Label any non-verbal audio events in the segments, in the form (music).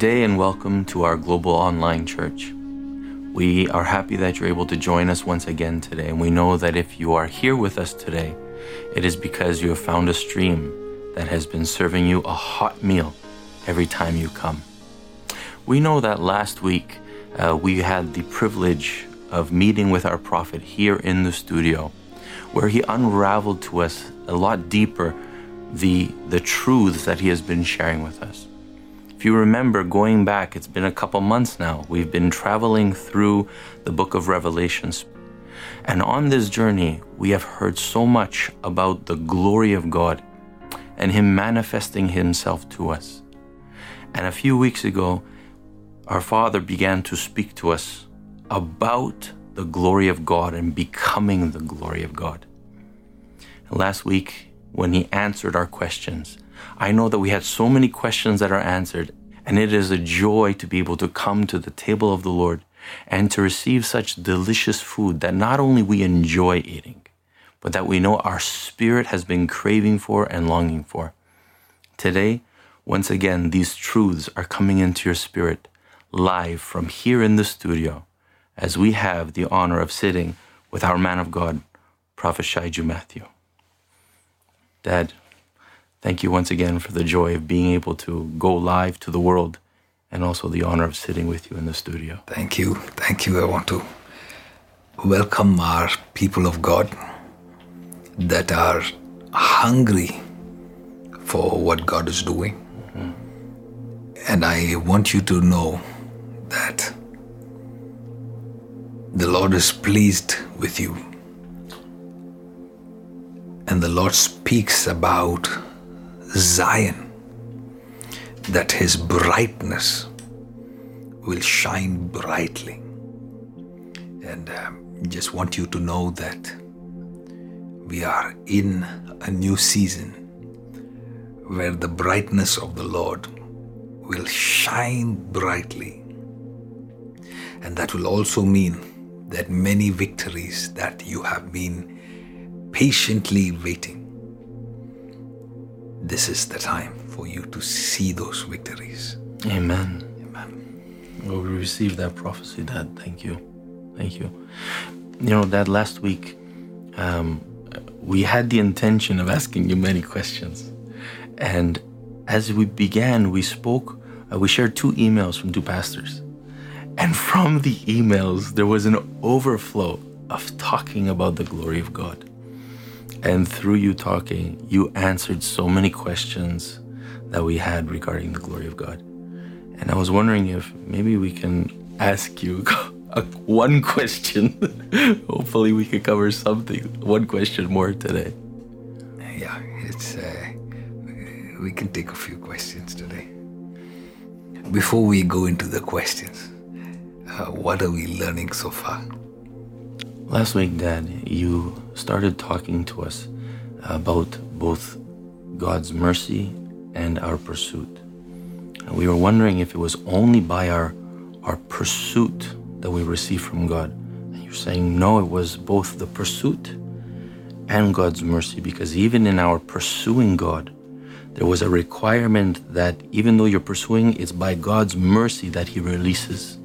day and welcome to our global online church. We are happy that you're able to join us once again today, and we know that if you are here with us today, it is because you have found a stream that has been serving you a hot meal every time you come. We know that last week uh, we had the privilege of meeting with our prophet here in the studio, where he unraveled to us a lot deeper the, the truths that he has been sharing with us. If you remember going back, it's been a couple months now, we've been traveling through the book of Revelations. And on this journey, we have heard so much about the glory of God and Him manifesting Himself to us. And a few weeks ago, our Father began to speak to us about the glory of God and becoming the glory of God. And last week, when He answered our questions, I know that we had so many questions that are answered, and it is a joy to be able to come to the table of the Lord and to receive such delicious food that not only we enjoy eating, but that we know our spirit has been craving for and longing for. Today, once again, these truths are coming into your spirit live from here in the studio as we have the honor of sitting with our man of God, Prophet Shaiju Matthew. Dad, Thank you once again for the joy of being able to go live to the world and also the honor of sitting with you in the studio. Thank you. Thank you. I want to welcome our people of God that are hungry for what God is doing. Mm-hmm. And I want you to know that the Lord is pleased with you. And the Lord speaks about Zion, that his brightness will shine brightly. And um, just want you to know that we are in a new season where the brightness of the Lord will shine brightly. And that will also mean that many victories that you have been patiently waiting this is the time for you to see those victories. Amen. Amen. Well, we received that prophecy, Dad. Thank you. Thank you. You know, Dad, last week um, we had the intention of asking you many questions. And as we began, we spoke, uh, we shared two emails from two pastors. And from the emails, there was an overflow of talking about the glory of God. And through you talking, you answered so many questions that we had regarding the glory of God. And I was wondering if maybe we can ask you (laughs) a, one question. (laughs) Hopefully, we could cover something, one question more today. Yeah, it's. Uh, we can take a few questions today. Before we go into the questions, uh, what are we learning so far? Last week, Dad, you started talking to us about both God's mercy and our pursuit. And we were wondering if it was only by our, our pursuit that we receive from God. And you're saying, no, it was both the pursuit and God's mercy, because even in our pursuing God, there was a requirement that even though you're pursuing, it's by God's mercy that He releases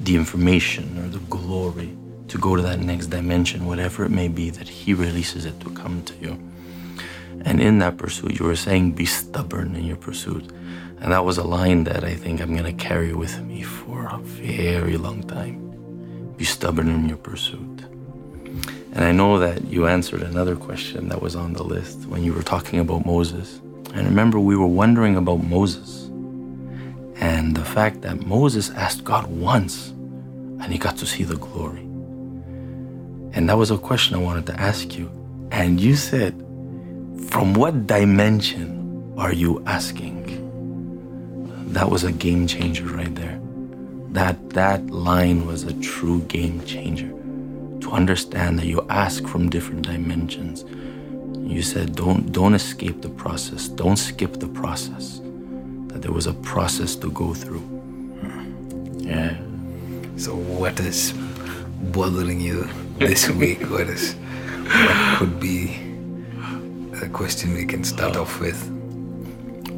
the information or the glory to go to that next dimension, whatever it may be, that He releases it to come to you. And in that pursuit, you were saying, be stubborn in your pursuit. And that was a line that I think I'm going to carry with me for a very long time. Be stubborn in your pursuit. And I know that you answered another question that was on the list when you were talking about Moses. And remember, we were wondering about Moses and the fact that Moses asked God once and he got to see the glory. And that was a question I wanted to ask you. And you said, From what dimension are you asking? That was a game changer right there. That, that line was a true game changer. To understand that you ask from different dimensions. You said, don't, don't escape the process, don't skip the process. That there was a process to go through. Yeah. So, what is bothering you this week? What is what could be a question we can start oh. off with?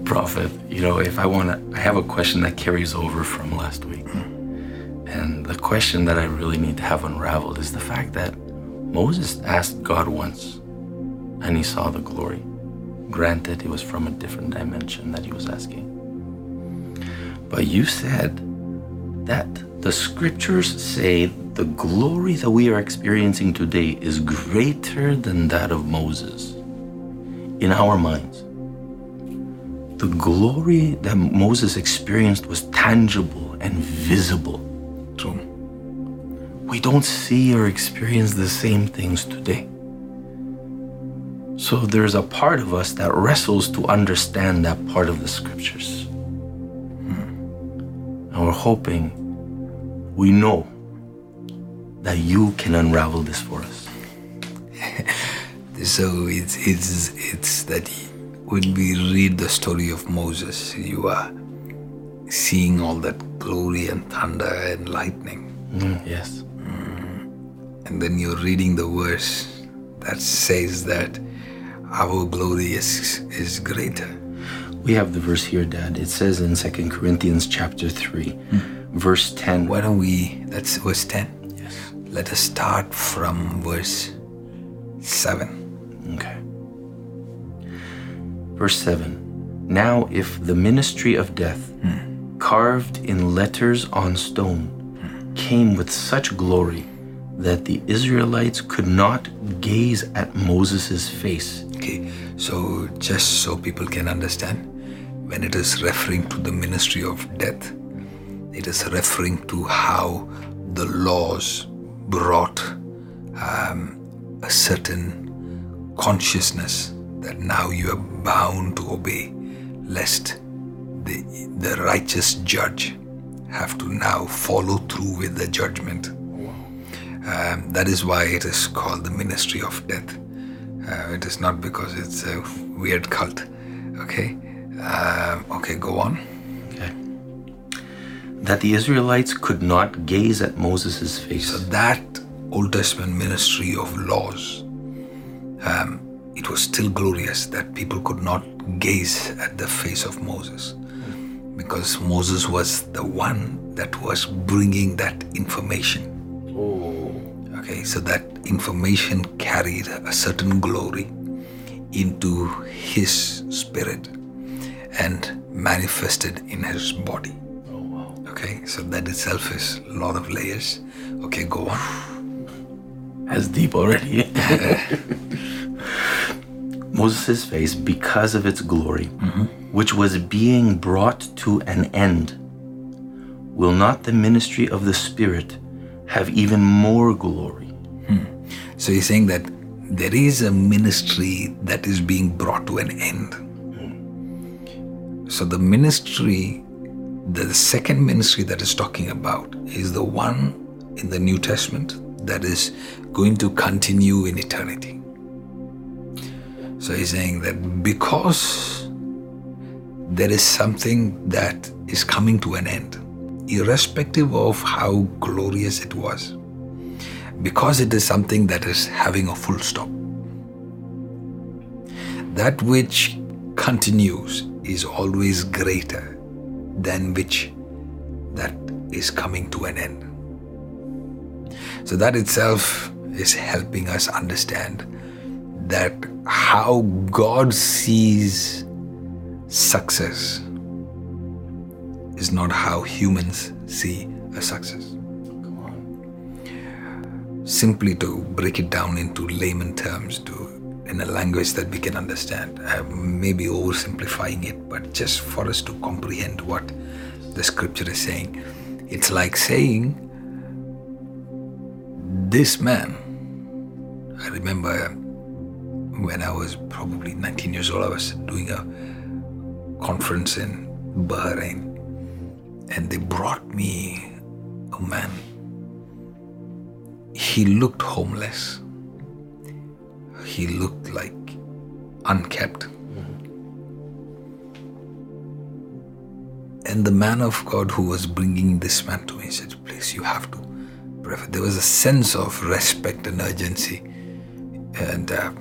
Prophet, you know, if I want to, I have a question that carries over from last week. And the question that I really need to have unraveled is the fact that Moses asked God once and he saw the glory. Granted, it was from a different dimension that he was asking. But you said that the scriptures say the glory that we are experiencing today is greater than that of Moses in our minds. The glory that Moses experienced was tangible and visible. True. We don't see or experience the same things today. So there's a part of us that wrestles to understand that part of the scriptures. Hmm. And we're hoping we know that you can unravel this for us. (laughs) so it's, it's, it's that when we read the story of Moses, you are seeing all that glory and thunder and lightning. Mm, yes. Mm. And then you're reading the verse that says that our glory is, is greater. We have the verse here, Dad. It says in Second Corinthians chapter 3, mm. verse 10. Why don't we, that's verse 10. Let us start from verse seven. Okay. Verse 7 Now, if the ministry of death, carved in letters on stone, came with such glory that the Israelites could not gaze at Moses' face. Okay, so just so people can understand, when it is referring to the ministry of death, it is referring to how the laws brought um, a certain consciousness that now you are bound to obey, lest the, the righteous judge have to now follow through with the judgment. Um, that is why it is called the ministry of death. Uh, it is not because it's a weird cult. Okay. Um okay, go on. Okay. That the Israelites could not gaze at Moses' face. So that Old Testament ministry of laws, um, it was still glorious that people could not gaze at the face of Moses, because Moses was the one that was bringing that information. Okay, so that information carried a certain glory into his spirit and manifested in his body. Okay, so that itself is a lot of layers. Okay, go on. That's deep already. (laughs) Moses' face, because of its glory, mm-hmm. which was being brought to an end, will not the ministry of the Spirit have even more glory? Hmm. So he's saying that there is a ministry that is being brought to an end. Hmm. So the ministry, the second ministry that is talking about is the one in the New Testament that is going to continue in eternity. So he's saying that because there is something that is coming to an end, irrespective of how glorious it was, because it is something that is having a full stop. That which continues is always greater than which that is coming to an end. So that itself is helping us understand that how God sees success is not how humans see a success simply to break it down into layman terms to in a language that we can understand. I may be oversimplifying it but just for us to comprehend what the scripture is saying. It's like saying this man i remember when i was probably 19 years old i was doing a conference in bahrain and they brought me a man. He looked homeless. He looked like unkept. And the man of God who was bringing this man to me said, Please, you have to pray. for-" There was a sense of respect and urgency. And, uh,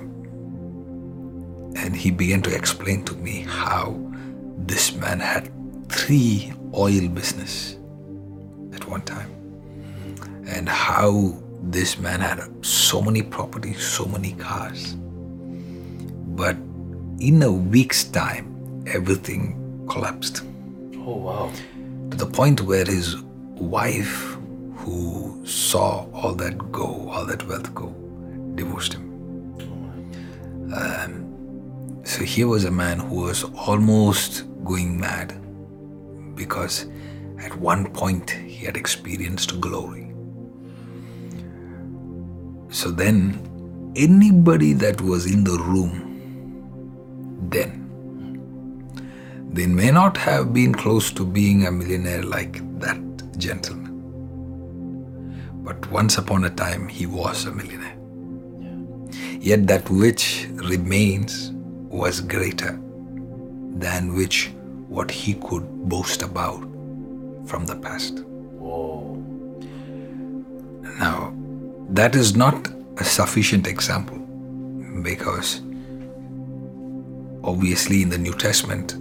and he began to explain to me how this man had three oil business at one time and how this man had so many properties so many cars but in a week's time everything collapsed Oh, wow. to the point where his wife who saw all that go all that wealth go divorced him Um, so here was a man who was almost going mad because at one point he had experienced glory. So then, anybody that was in the room then, they may not have been close to being a millionaire like that gentleman. But once upon a time, he was a millionaire. Yet that which remains was greater than which what he could boast about from the past. Whoa. Now, that is not a sufficient example because obviously in the New Testament,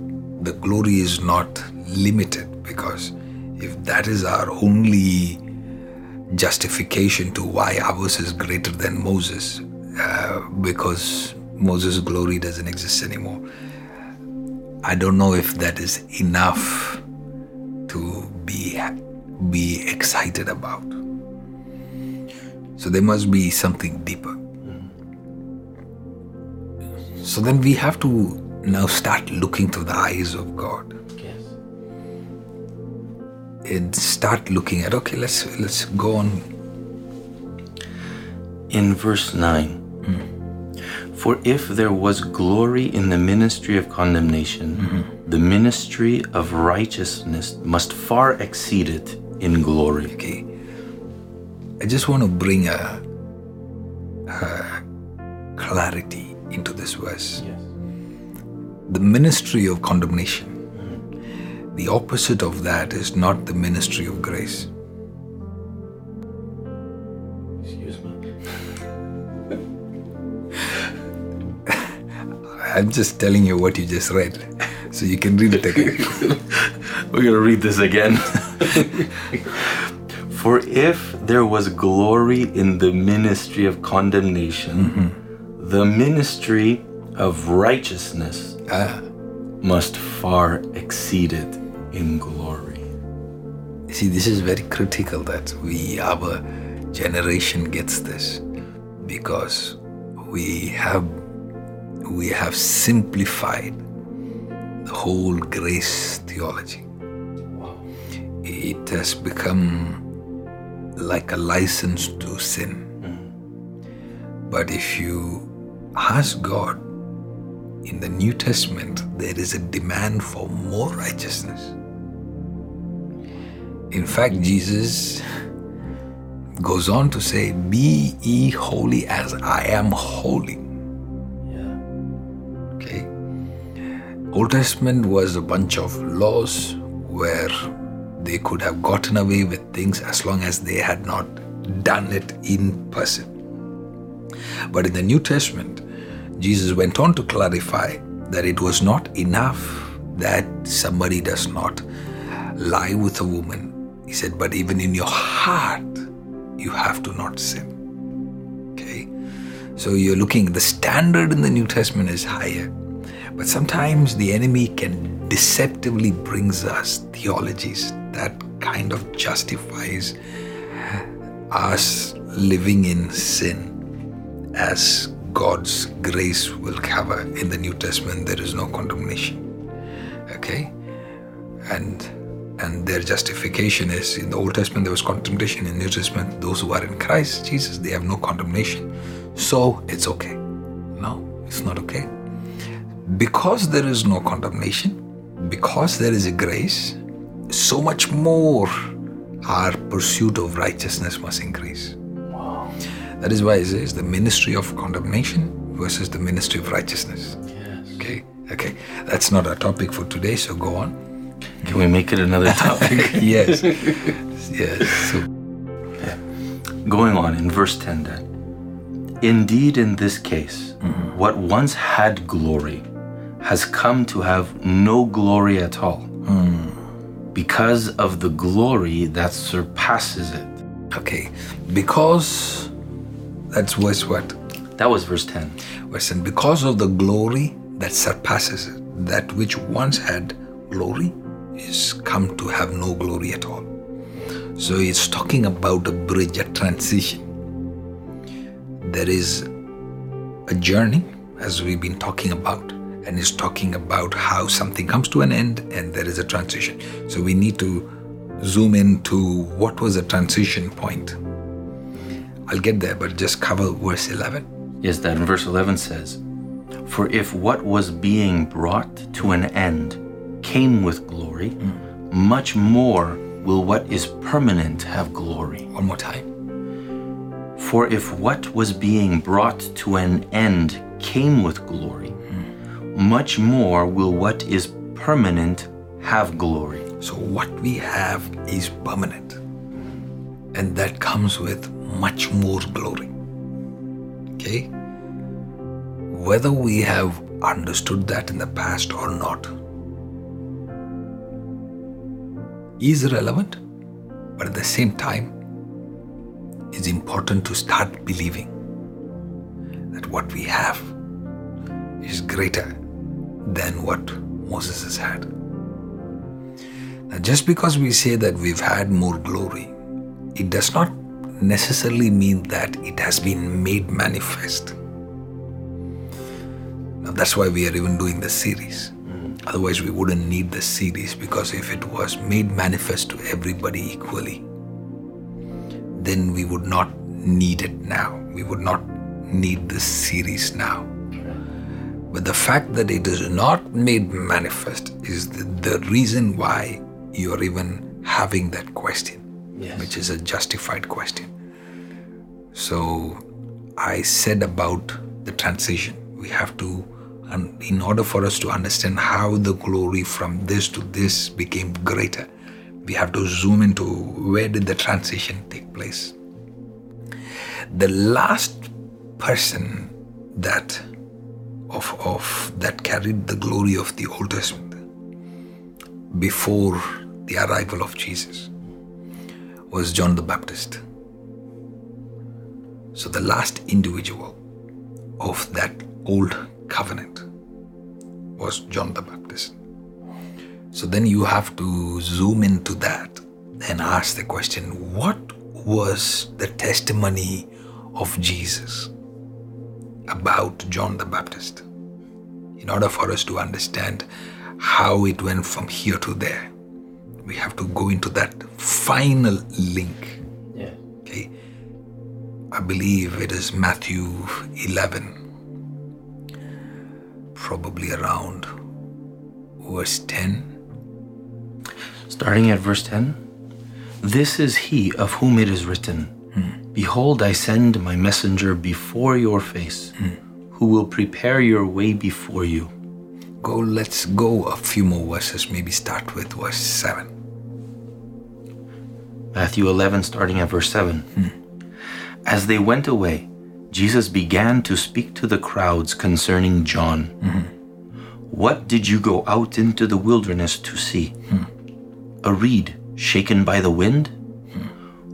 the glory is not limited because if that is our only justification to why ours is greater than Moses, uh, because Moses' glory doesn't exist anymore, I don't know if that is enough to be be excited about. So there must be something deeper. So then we have to now start looking through the eyes of God Yes. and start looking at okay, let's let's go on. In verse 9, hmm. for if there was glory in the ministry of condemnation, hmm. the ministry of righteousness must far exceed it in glory. Okay, I just want to bring a, a clarity into this verse. Yes. The ministry of condemnation. The opposite of that is not the ministry of grace. Excuse me. (laughs) I'm just telling you what you just read, so you can read it again. (laughs) We're going to read this again. (laughs) For if there was glory in the ministry of condemnation, the ministry of righteousness Ah, must far exceed it in glory. see, this is very critical that we, our generation, gets this because we have we have simplified the whole grace theology. Wow. It has become like a license to sin. But if you ask God, in the New Testament, there is a demand for more righteousness. In fact, Jesus goes on to say, Be ye holy as I am holy. Yeah. Okay. Old Testament was a bunch of laws where they could have gotten away with things as long as they had not done it in person. But in the New Testament, Jesus went on to clarify that it was not enough that somebody does not lie with a woman. He said, but even in your heart, you have to not sin. Okay? So you're looking, the standard in the New Testament is higher. But sometimes the enemy can deceptively brings us theologies that kind of justifies us living in sin as God's grace will cover. In the New Testament, there is no condemnation. Okay? And and their justification is in the Old Testament there was condemnation, in the New Testament, those who are in Christ Jesus, they have no condemnation. So it's okay. No, it's not okay. Because there is no condemnation, because there is a grace, so much more our pursuit of righteousness must increase. Wow. That is why it says the ministry of condemnation versus the ministry of righteousness. Yes. Okay, okay. That's not our topic for today, so go on. Can we make it another (laughs) topic? yes, (laughs) yes. So, Going on in verse 10 then. Indeed, in this case, mm-hmm. what once had glory has come to have no glory at all hmm. Because of the glory that surpasses it. Okay, because that's verse what? That was verse 10. Verse 10. because of the glory that surpasses it, that which once had glory is come to have no glory at all. So it's talking about a bridge, a transition. There is a journey, as we've been talking about, and is talking about how something comes to an end and there is a transition. So we need to zoom into what was the transition point. I'll get there, but just cover verse 11. Yes, that in verse 11 says, For if what was being brought to an end came with glory, hmm. much more will what is permanent have glory. One more time. For if what was being brought to an end came with glory, much more will what is permanent have glory. So, what we have is permanent, and that comes with much more glory. Okay? Whether we have understood that in the past or not is relevant, but at the same time, it's important to start believing that what we have is greater than what Moses has had. Now, just because we say that we've had more glory, it does not necessarily mean that it has been made manifest. Now, that's why we are even doing the series. Otherwise, we wouldn't need the series because if it was made manifest to everybody equally, then we would not need it now. We would not need this series now. But the fact that it is not made manifest is the, the reason why you are even having that question, Yes. which is a justified question. So I said about the transition. We have to, and in order for us to understand how the glory from this to this became greater, we have to zoom into where did the transition take place. The last person that of, of that carried the glory of the Old Testament before the arrival of Jesus was John the Baptist. So the last individual of that old covenant was John the Baptist. So then you have to zoom into that and ask the question what was the testimony of Jesus about John the Baptist? In order for us to understand how it went from here to there, we have to go into that final link. Yeah. Okay. I believe it is Matthew 11, probably around verse 10. Starting at verse 10 This is he of whom it is written, hmm. Behold, I send my messenger before your face, who will prepare your way before you. Go, let's go a few more verses, maybe start with verse 7. Matthew 11, starting at verse 7. As they went away, Jesus began to speak to the crowds concerning John. What did you go out into the wilderness to see? A reed shaken by the wind?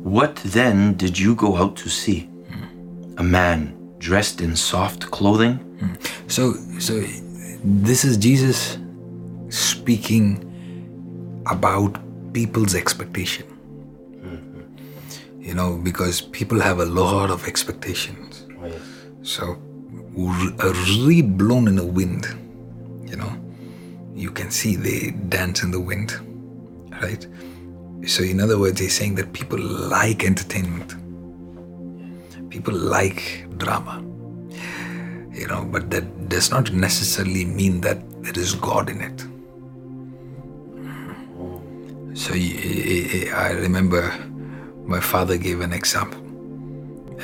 What then did you go out to see? A man dressed in soft clothing? So, so this is Jesus speaking about people's expectation. You know, because people have a lot of expectations. Oh, so, a reed blown in the wind, you know, you can see they dance in the wind, right? So, in other words, he's saying that people like entertainment, people like drama, you know, but that does not necessarily mean that there is God in it. So, I remember my father gave an example.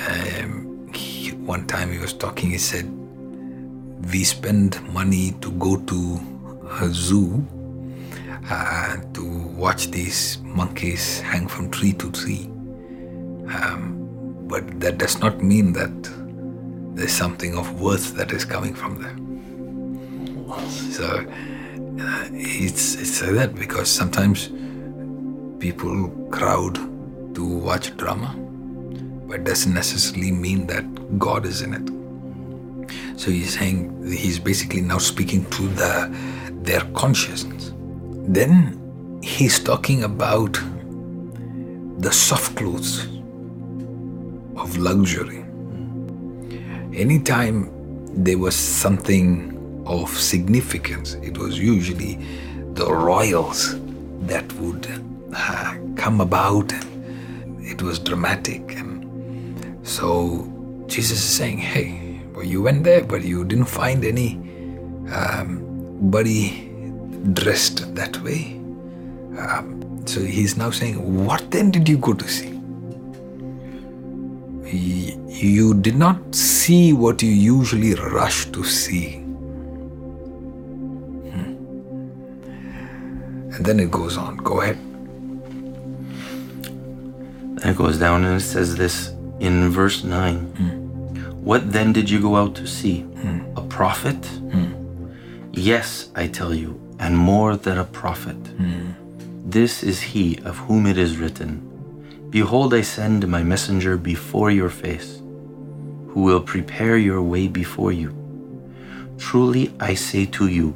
Um, he, one time he was talking, he said, We spend money to go to a zoo uh, to watch these monkeys hang from tree to tree. Um, but that does not mean that there's something of worth that is coming from them. So uh, it's it's like that because sometimes people crowd to watch drama, but doesn't necessarily mean that God is in it. So he's saying he's basically now speaking to the their consciousness. Then he's talking about the soft clothes of luxury. Anytime there was something of significance, it was usually the royals that would uh, come about. It was dramatic. And so Jesus is saying, hey, well, you went there, but you didn't find any um, dressed that way. Um, so he's now saying, what then did you go to see? You did not see what you usually rush to see. Hmm. And then it goes on. Go ahead. Then it goes down and it says this in verse 9 What then did you go out to see? A prophet? Yes, I tell you, and more than a prophet. Hmm. This is he of whom it is written Behold, I send my messenger before your face, who will prepare your way before you. Truly I say to you,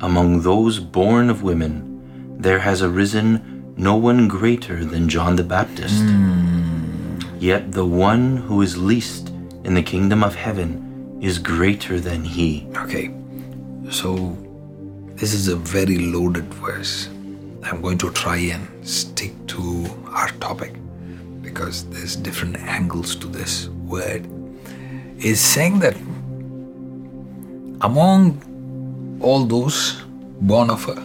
among those born of women, there has arisen no one greater than John the Baptist. Hmm. Yet the one who is least in the kingdom of heaven is greater than he. Okay. So this is a very loaded verse. I'm going to try and stick to our topic because there's different angles to this word. It's saying that among all those born of her,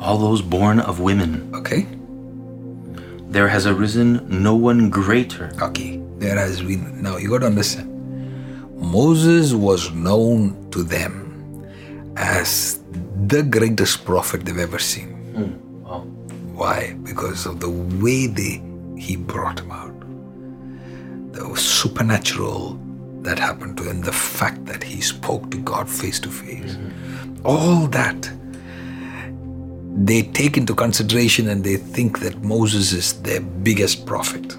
All those born of women, okay? there has arisen no one greater. Okay, there has been. Now you got to understand. Moses was known to them as the greatest prophet they've ever seen. Hmm. Wow. Why? Because of the way they he brought him out. The supernatural that happened to him, the fact that he spoke to God face to face. Hmm. All that they take into consideration and they think that Moses is their biggest prophet.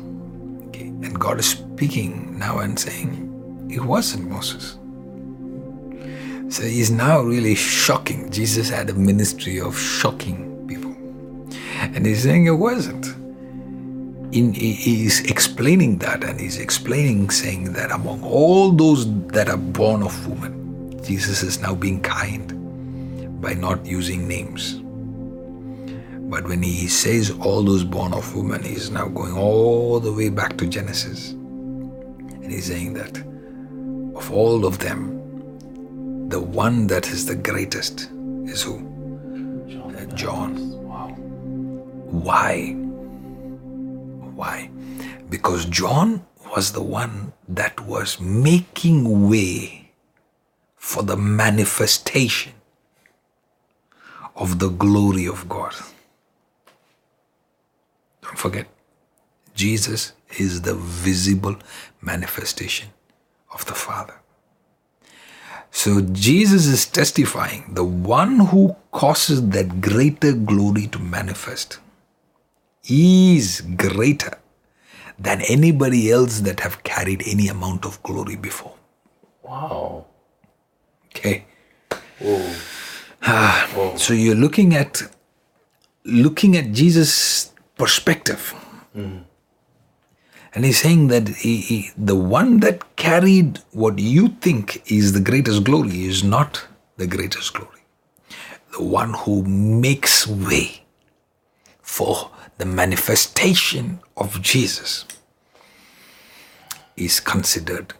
Okay. And God is speaking now and saying, It wasn't Moses. So he's now really shocking. Jesus had a ministry of shocking people. And he's saying it wasn't. In, he- he's explaining that, and he's explaining, saying that among all those that are born of woman, Jesus is now being kind by not using names. But when he says all those born of woman, he's now going all the way back to Genesis. And he's saying that of all of them, the one that is the greatest is who? Uh, John. Wow. Why? Why? Because John was the one that was making way for the manifestation of the glory of God. Don't forget, Jesus is the visible manifestation of the Father. So Jesus is testifying the one who causes that greater glory to manifest is greater than anybody else that have carried any amount of glory before. Wow. Okay. Whoa. Ah, So you're looking at looking at Jesus' perspective. And he's saying that he, he- the one that carried what you think is the greatest glory is not the greatest glory. The one who makes way for the manifestation of Jesus is considered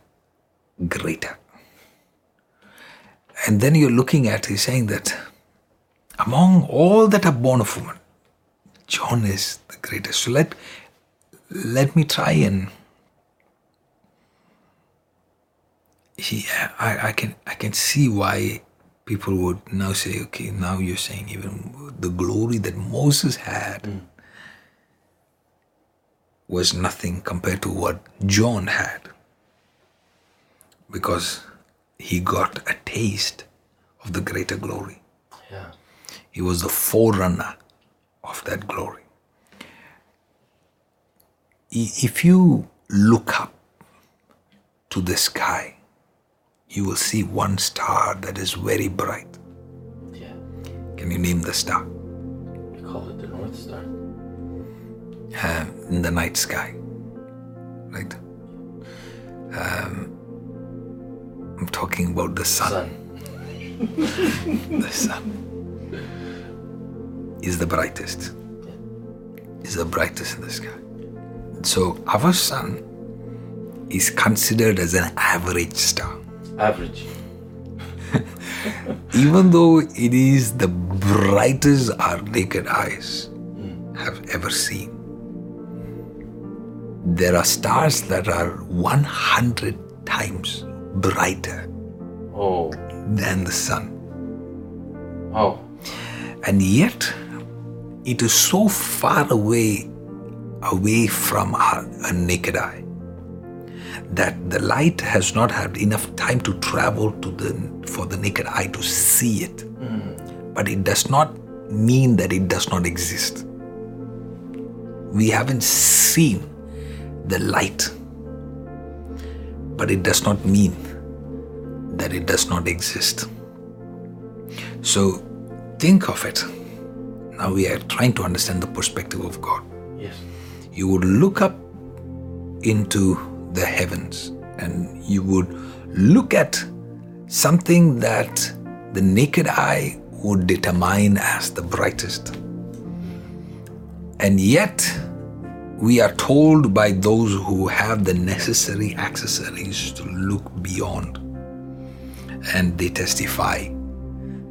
greater. And then you're looking at, he's saying that among all that are born of woman, John is the greatest. So let, let me try and he, I, I can I can see why people would now say, okay, now you're saying even the glory that Moses had hmm. was nothing compared to what John had. Because he got a taste of the greater glory. Yeah. He was the forerunner of that glory. If you look up to the sky, you will see one star that is very bright. Yeah. Can you name the star? We call it the North Star. uh, in the night sky. Right? Um, I'm talking about the sun. Sun. (laughs) The sun is the brightest. Is the brightest in the sky. So our sun is considered as an average star. Average. (laughs) Even though it is the brightest our naked eyes have ever seen. There are stars that are 100 times brighter Oh. than the sun. Oh. And yet, it is so far away, away from our, naked eye, that the light has not had enough time to travel to the for the naked eye to see it. Hmm. But it does not mean that it does not exist. We haven't seen the light, but it does not mean that it does not exist. So think of it. Now we are trying to understand the perspective of God. You would look up into the heavens and you would look at something that the naked eye would determine as the brightest. And yet, we are told by those who have the necessary accessories to look beyond. And they testify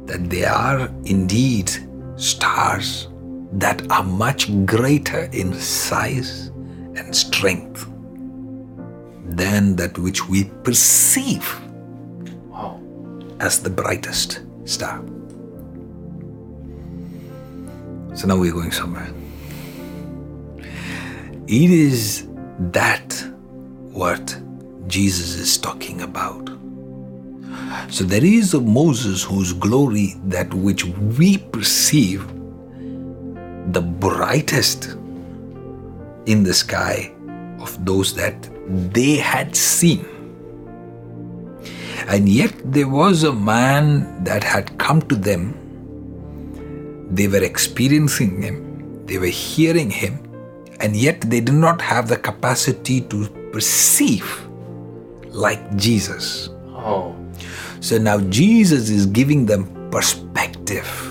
that there are indeed stars that are much greater in size and strength than that which we perceive Wow. as the brightest star. So now we're going somewhere. It is that what Jesus is talking about. So there is a Moses whose glory, that which we perceive the brightest in the sky of those that they had seen. And yet there was a man that had come to them. They were experiencing him, they were hearing him, and yet they did not have the capacity to perceive like Jesus. Oh. So now Jesus is giving them perspective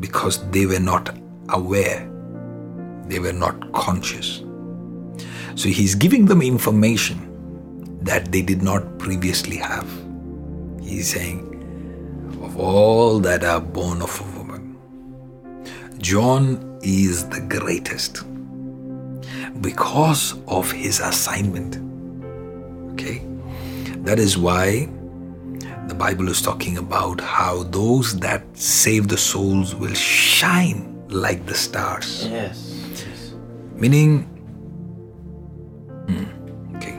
because they were not aware, they were not conscious. So he's giving them information that they did not previously have. He's saying, of all that are born of a woman, John is the greatest because of his assignment. Okay? That is why the Bible is talking about how those that save the souls will shine like the stars. Yes. yes. Meaning, Hmm, okay,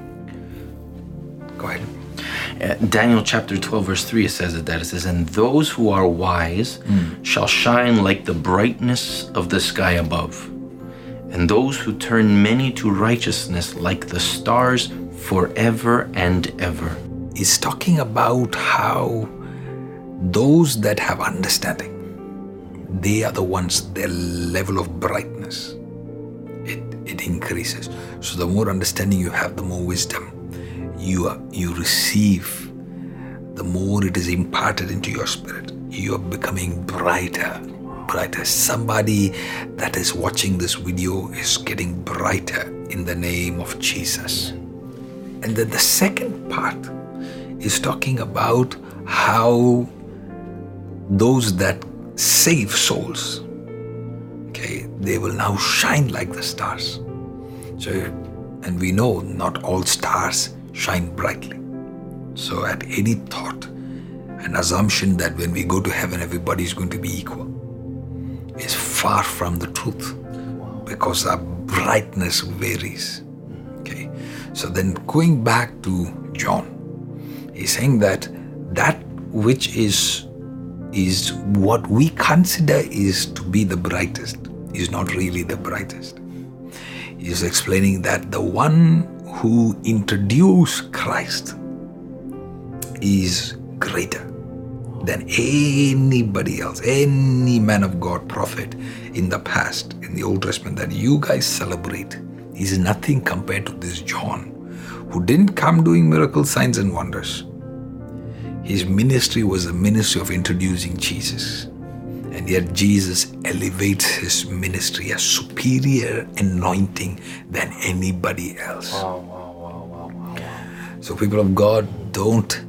go ahead. Uh, Daniel chapter 12, verse 3, it says it that it says, And those who are wise shall shine like the brightness of the sky above, and those who turn many to righteousness like the stars forever and ever. Is talking about how those that have understanding, they are the ones, their level of brightness, it, it increases. So the more understanding you have, the more wisdom you are, you receive, the more it is imparted into your spirit. You are becoming brighter, brighter. Somebody that is watching this video is getting brighter in the name of Jesus. And then the second part is talking about how those that save souls, okay, they will now shine like the stars. So, and we know not all stars shine brightly. So, at any thought, an assumption that when we go to heaven everybody is going to be equal is far from the truth because our brightness varies. Okay, so then going back to John, he's saying that that which is is what we consider is to be the brightest is not really the brightest. He's explaining that the one who introduced Christ is greater than anybody else, any man of God, prophet in the past, in the Old Testament that you guys celebrate is nothing compared to this John, who didn't come doing miracle signs and wonders. His ministry was a ministry of introducing Jesus. And yet Jesus elevates his ministry as superior anointing than anybody else. Wow, wow, wow, wow, wow. So, people of God, don't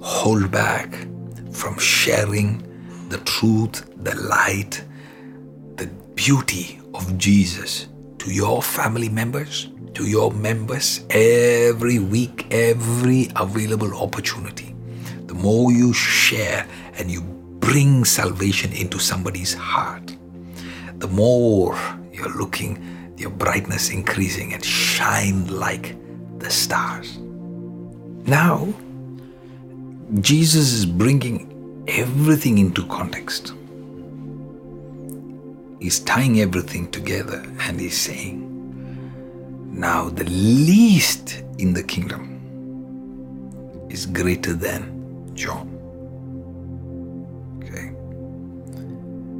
hold back from sharing the truth, the light, the beauty of Jesus to your family members, to your members every week, every available opportunity. The more you share and you bring salvation into somebody's heart, the more you're looking, your brightness increasing and shine like the stars. Now, Jesus is bringing everything into context. He's tying everything together and he's saying, now the least in the kingdom is greater than John. Okay.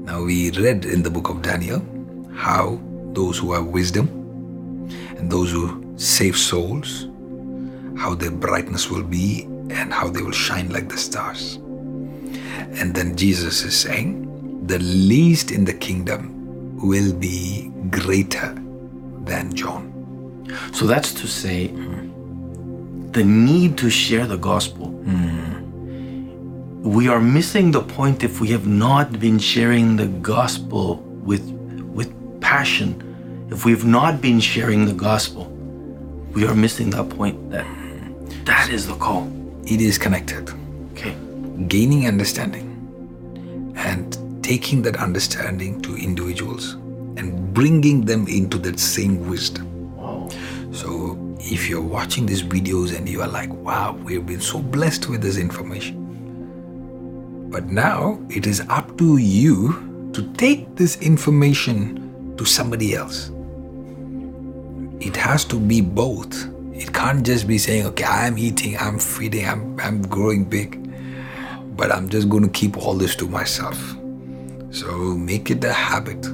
Now we read in the book of Daniel how those who have wisdom and those who save souls, how their brightness will be and how they will shine like the stars. And then Jesus is saying, the least in the kingdom will be greater than John. So that's to say, the need to share the gospel. Hmm. We are missing the point if we have not been sharing the gospel with, with passion. If we've not been sharing the gospel, we are missing that point that that is the call. It is connected. Okay. Gaining understanding and taking that understanding to individuals and bringing them into that same wisdom. Wow. So if you're watching these videos and you are like, wow, we've been so blessed with this information. But now it is up to you to take this information to somebody else. It has to be both. It can't just be saying, okay, I'm eating, I'm feeding, I'm, I'm growing big, but I'm just going to keep all this to myself. So make it a habit.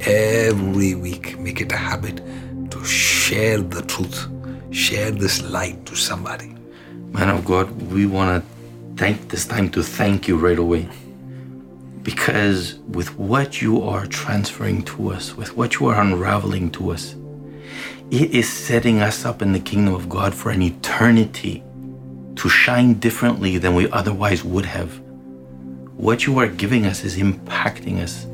Every week, make it a habit to share the truth, share this light to somebody. Man of God, we want to take this time to thank you right away. Because with what you are transferring to us, with what you are unraveling to us, it is setting us up in the kingdom of God for an eternity to shine differently than we otherwise would have. What you are giving us is impacting us.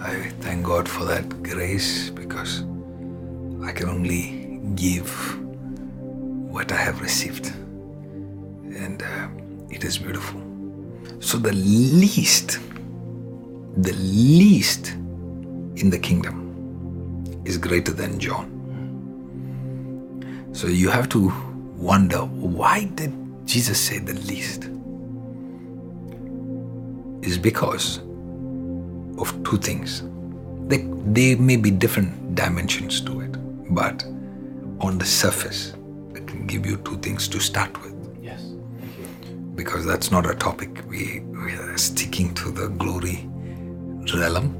I thank God for that grace because I can only give what I have received. And uh, it is beautiful. So, the least, the least in the kingdom is greater than John. So, you have to wonder why did Jesus say the least? Is because of two things. They, they may be different dimensions to it, but on the surface, I can give you two things to start with. Because that's not a topic. We, we are sticking to the glory realm.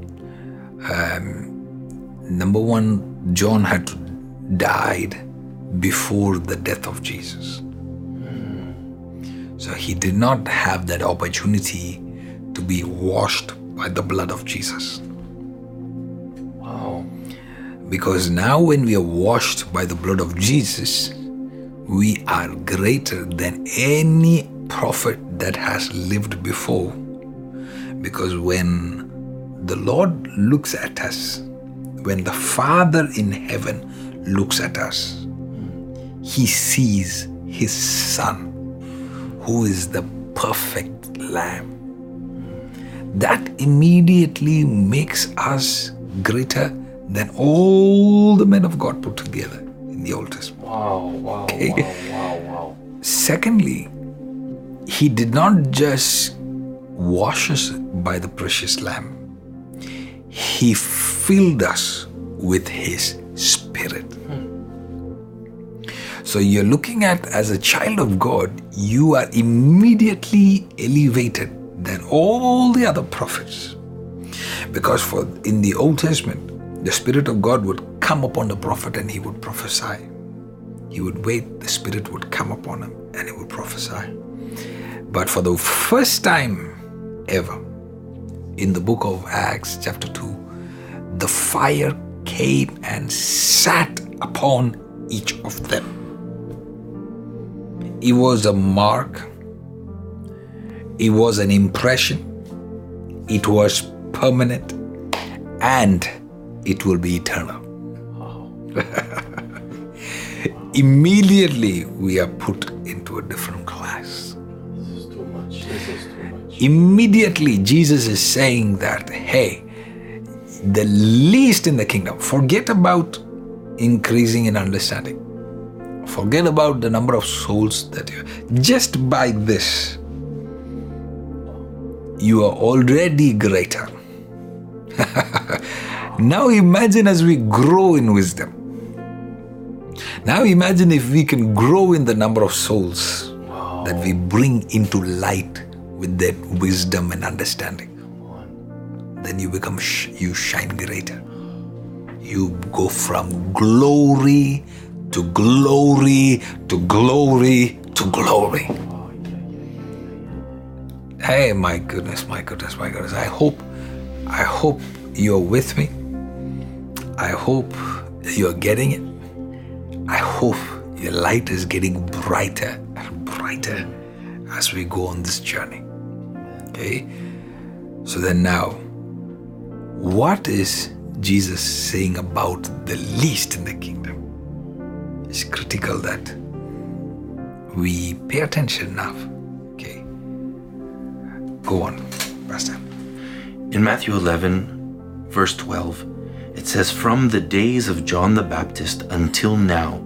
Um, number one, John had died before the death of Jesus. So he did not have that opportunity to be washed by the blood of Jesus. Wow. Because now, when we are washed by the blood of Jesus, we are greater than any prophet that has lived before. Because when the Lord looks at us, when the Father in heaven looks at us, he sees his Son, who is the perfect Lamb. That immediately makes us greater than all the men of God put together in the Old Testament. Wow, wow, Okay. wow, wow, wow. Secondly, He did not just wash us by the precious lamb, He filled us with His Spirit. Hmm. So you're looking at as a child of God, you are immediately elevated than all the other prophets. Because for in the Old Testament, the Spirit of God would come upon the prophet and he would prophesy. He would wait, the Spirit would come upon him and he would prophesy. But for the first time ever in the book of Acts, chapter 2, the fire came and sat upon each of them. It was a mark, it was an impression, it was permanent, and it will be eternal. (laughs) Immediately, we are put into a different Immediately, Jesus is saying that, hey, the least in the kingdom, forget about increasing in understanding. Forget about the number of souls that you just by this you are already greater. (laughs) now imagine as we grow in wisdom. Now imagine if we can grow in the number of souls that we bring into light with that wisdom and understanding. Then you become sh- you shine greater. You go from glory to glory to glory to glory. Hey, my goodness, my goodness, my goodness. I hope, I hope you're with me. I hope you're getting it. I hope your light is getting brighter and brighter as we go on this journey. Okay? So then now, what is Jesus saying about the least in the kingdom? It's critical that we pay attention now. Okay? Go on, Pastor. In Matthew 11, verse 12, it says, From the days of John the Baptist until now,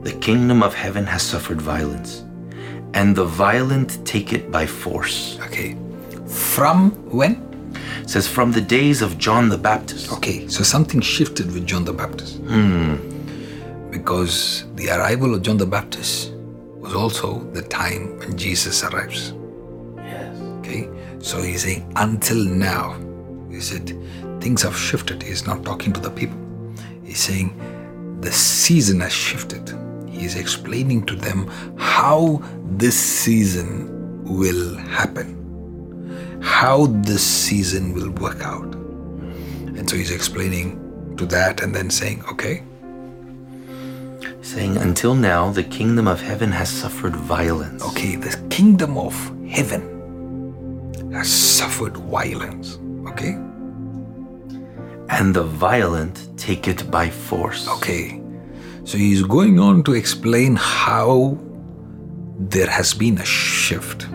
the kingdom of heaven has suffered violence, and the violent take it by force. Okay. From when? It says, From the days of John the Baptist. Okay, so something shifted with John the Baptist. Hmm. Because the arrival of John the Baptist was also the time when Jesus arrives. Yes. Okay, so he's saying until now, he said things have shifted. He's not talking to the people. He's saying the season has shifted. He's explaining to them how this season will happen, how this season will work out. And so he's explaining to that and then saying, okay, Saying, Until now, the kingdom of heaven has suffered violence. okay, the kingdom of heaven has suffered violence. Okay? And the violent take it by force. Okay. So he's going on to explain how there has been a shift.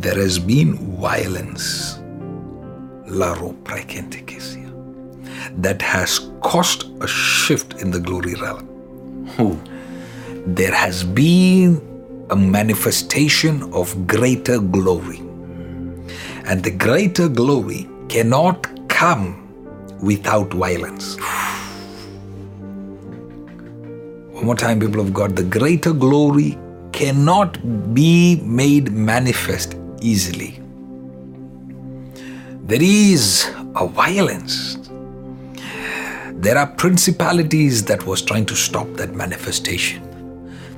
There has been violence. Laro prakentekesia. That has caused a shift in the glory realm. Ooh. There has been a manifestation of greater glory. And the greater glory cannot come without violence. One more time, people of God, the greater glory cannot be made manifest easily. There is a violence. There are principalities that was trying to stop that manifestation.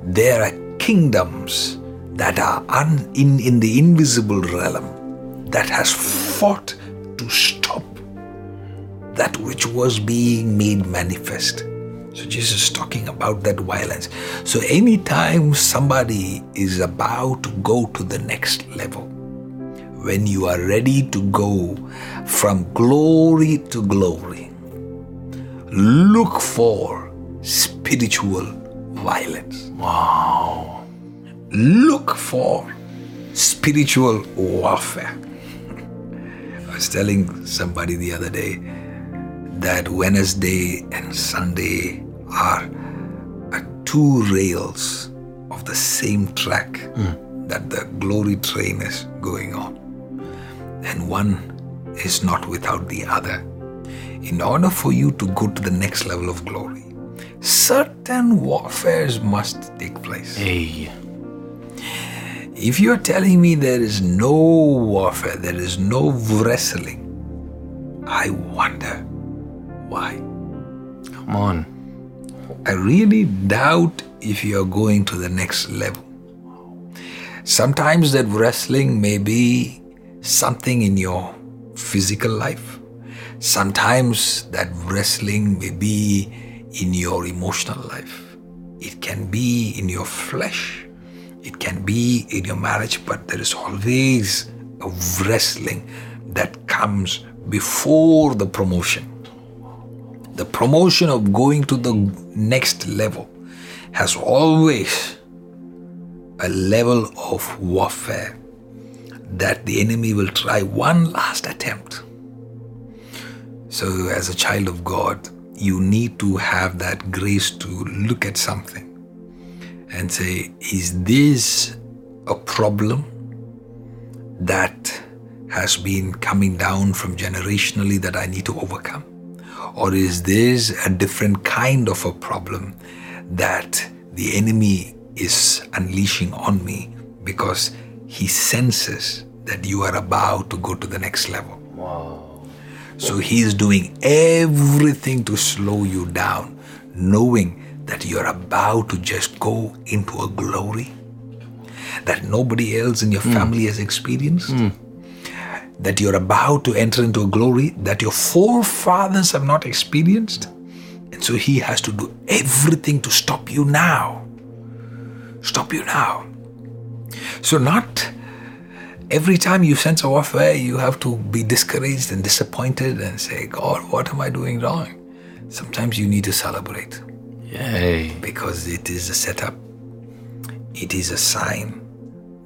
There are kingdoms that are un, in, in the invisible realm that has fought to stop that which was being made manifest. So Jesus is talking about that violence. So anytime somebody is about to go to the next level, when you are ready to go from glory to glory, look for spiritual violence. Wow. Look for spiritual warfare. I was telling somebody the other day that Wednesday and Sunday are, are two rails of the same track hmm. that the glory train is going on. And one is not without the other. In order for you to go to the next level of glory, certain warfares must take place. Hey. If you're telling me there is no warfare, there is no wrestling, I wonder why. Come on. I really doubt if you're going to the next level. Sometimes that wrestling may be something in your physical life. Sometimes that wrestling may be in your emotional life. It can be in your flesh. It can be in your marriage, but there is always a wrestling that comes before the promotion. The promotion of going to the next level has always a level of warfare that the enemy will try one last attempt. So, as a child of God, you need to have that grace to look at something and say, is this a problem that has been coming down from generationally that I need to overcome? Or is this a different kind of a problem that the enemy is unleashing on me because he senses that you are about to go to the next level? Wow. So he is doing everything to slow you down, knowing that you're about to just go into a glory that nobody else in your hmm. family has experienced. Hmm. That you're about to enter into a glory that your forefathers have not experienced. And so he has to do everything to stop you now. Stop you now. So, not every time you sense a warfare, you have to be discouraged and disappointed and say, God, what am I doing wrong? Sometimes you need to celebrate Yay. because it is a setup, it is a sign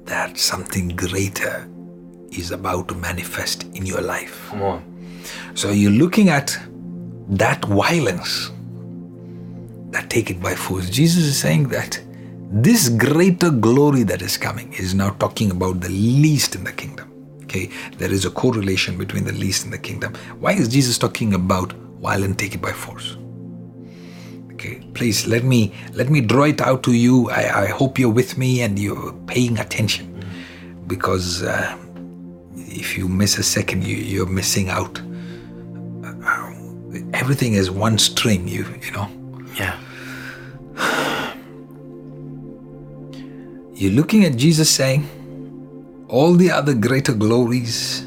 that something greater is about to manifest in your life. Come on. So you're looking at that violence that take it by force. Jesus is saying that this greater glory that is coming is now talking about the least in the kingdom. Okay, there is a correlation between the least and the kingdom. Why is Jesus talking about violence take it by force? Okay, please let me let me draw it out to you. I, I hope you're with me and you're paying attention, because uh, if you miss a second, you, you're missing out. Uh, everything is one string. You you know. Yeah. You're looking at Jesus saying, all the other greater glories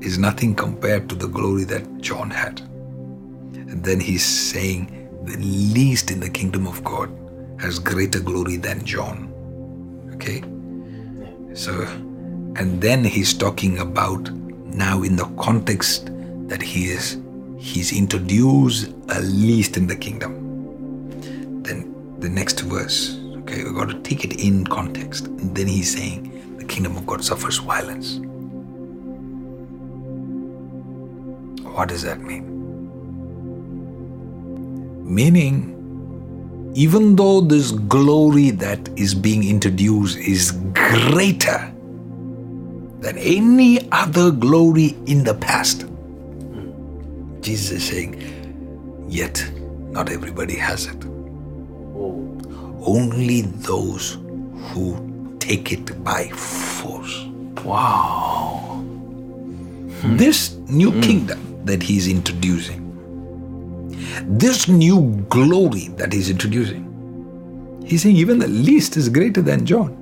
is nothing compared to the glory that John had. And then he's saying, the least in the kingdom of God has greater glory than John. Okay? So, and then he's talking about now in the context that he is, he's introduced a least in the kingdom. Then the next verse, okay, we got to take it in context. And then he's saying, the kingdom of God suffers violence. What does that mean? Meaning, even though this glory that is being introduced is greater than any other glory in the past, Jesus is saying, yet not everybody has it. Oh. Only those who take it by force. Wow. Hmm. This new hmm. kingdom that he's introducing, this new glory that he's introducing, he's saying even the least is greater than John.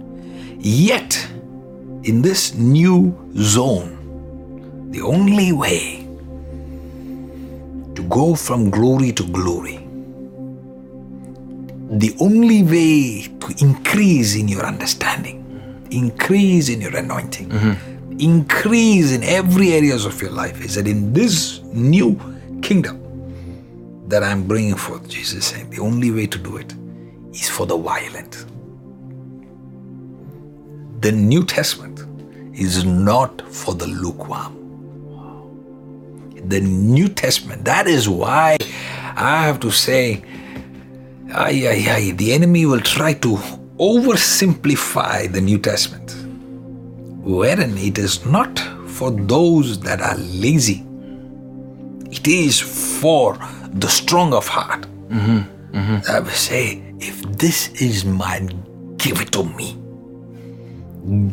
Yet, in this new zone, the only way to go from glory to glory, the only way to increase in your understanding, increase in your anointing, increase in every areas of your life is that in this new kingdom that I'm bringing forth, Jesus saying the only way to do it is for the violent. The New Testament is not for the lukewarm. The New Testament, that is why I have to say, ay, ay, ay, the enemy will try to oversimplify the New Testament, wherein it is not for those that are lazy, it is for the strong of heart. Mm-hmm, mm-hmm. I will say, if this is mine, give it to me.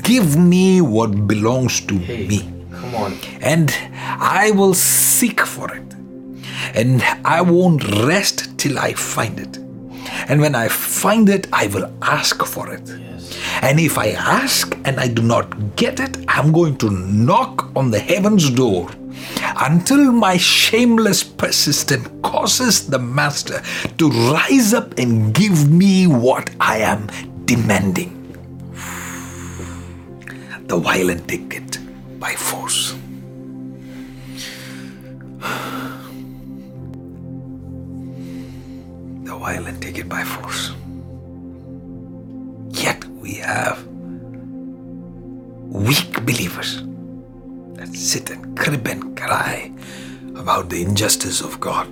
Give me what belongs to me. Come on. And I will seek for it. And I won't rest till I find it. And when I find it, I will ask for it. Yes. And if I ask and I do not get it, I'm going to knock on the heaven's door until my shameless persistence causes the Master to rise up and give me what I am demanding. The violent take it by force. The violent take it by force. Yet we have weak believers that sit and crib and cry about the injustice of God.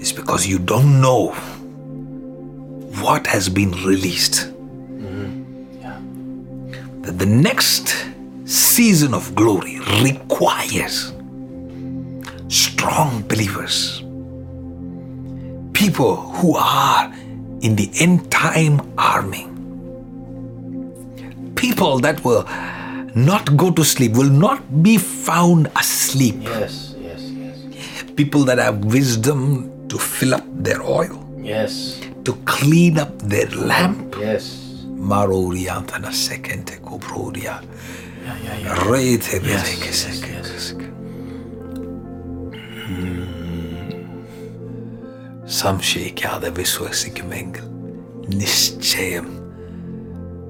It's because you don't know what has been released. That the next season of glory requires strong believers, people who are in the end time army, people that will not go to sleep, will not be found asleep, Yes. Yes. Yes. people that have wisdom to fill up their oil, Yes. to clean up their lamp. Yes. Maroriantana sekente kubrodia. Yeah. Yeah. Yeah. Rete Yes, yes, yes. seke. സംശയിക്കാതെ വിശ്വസിക്കുമെങ്കിൽ നിശ്ചയം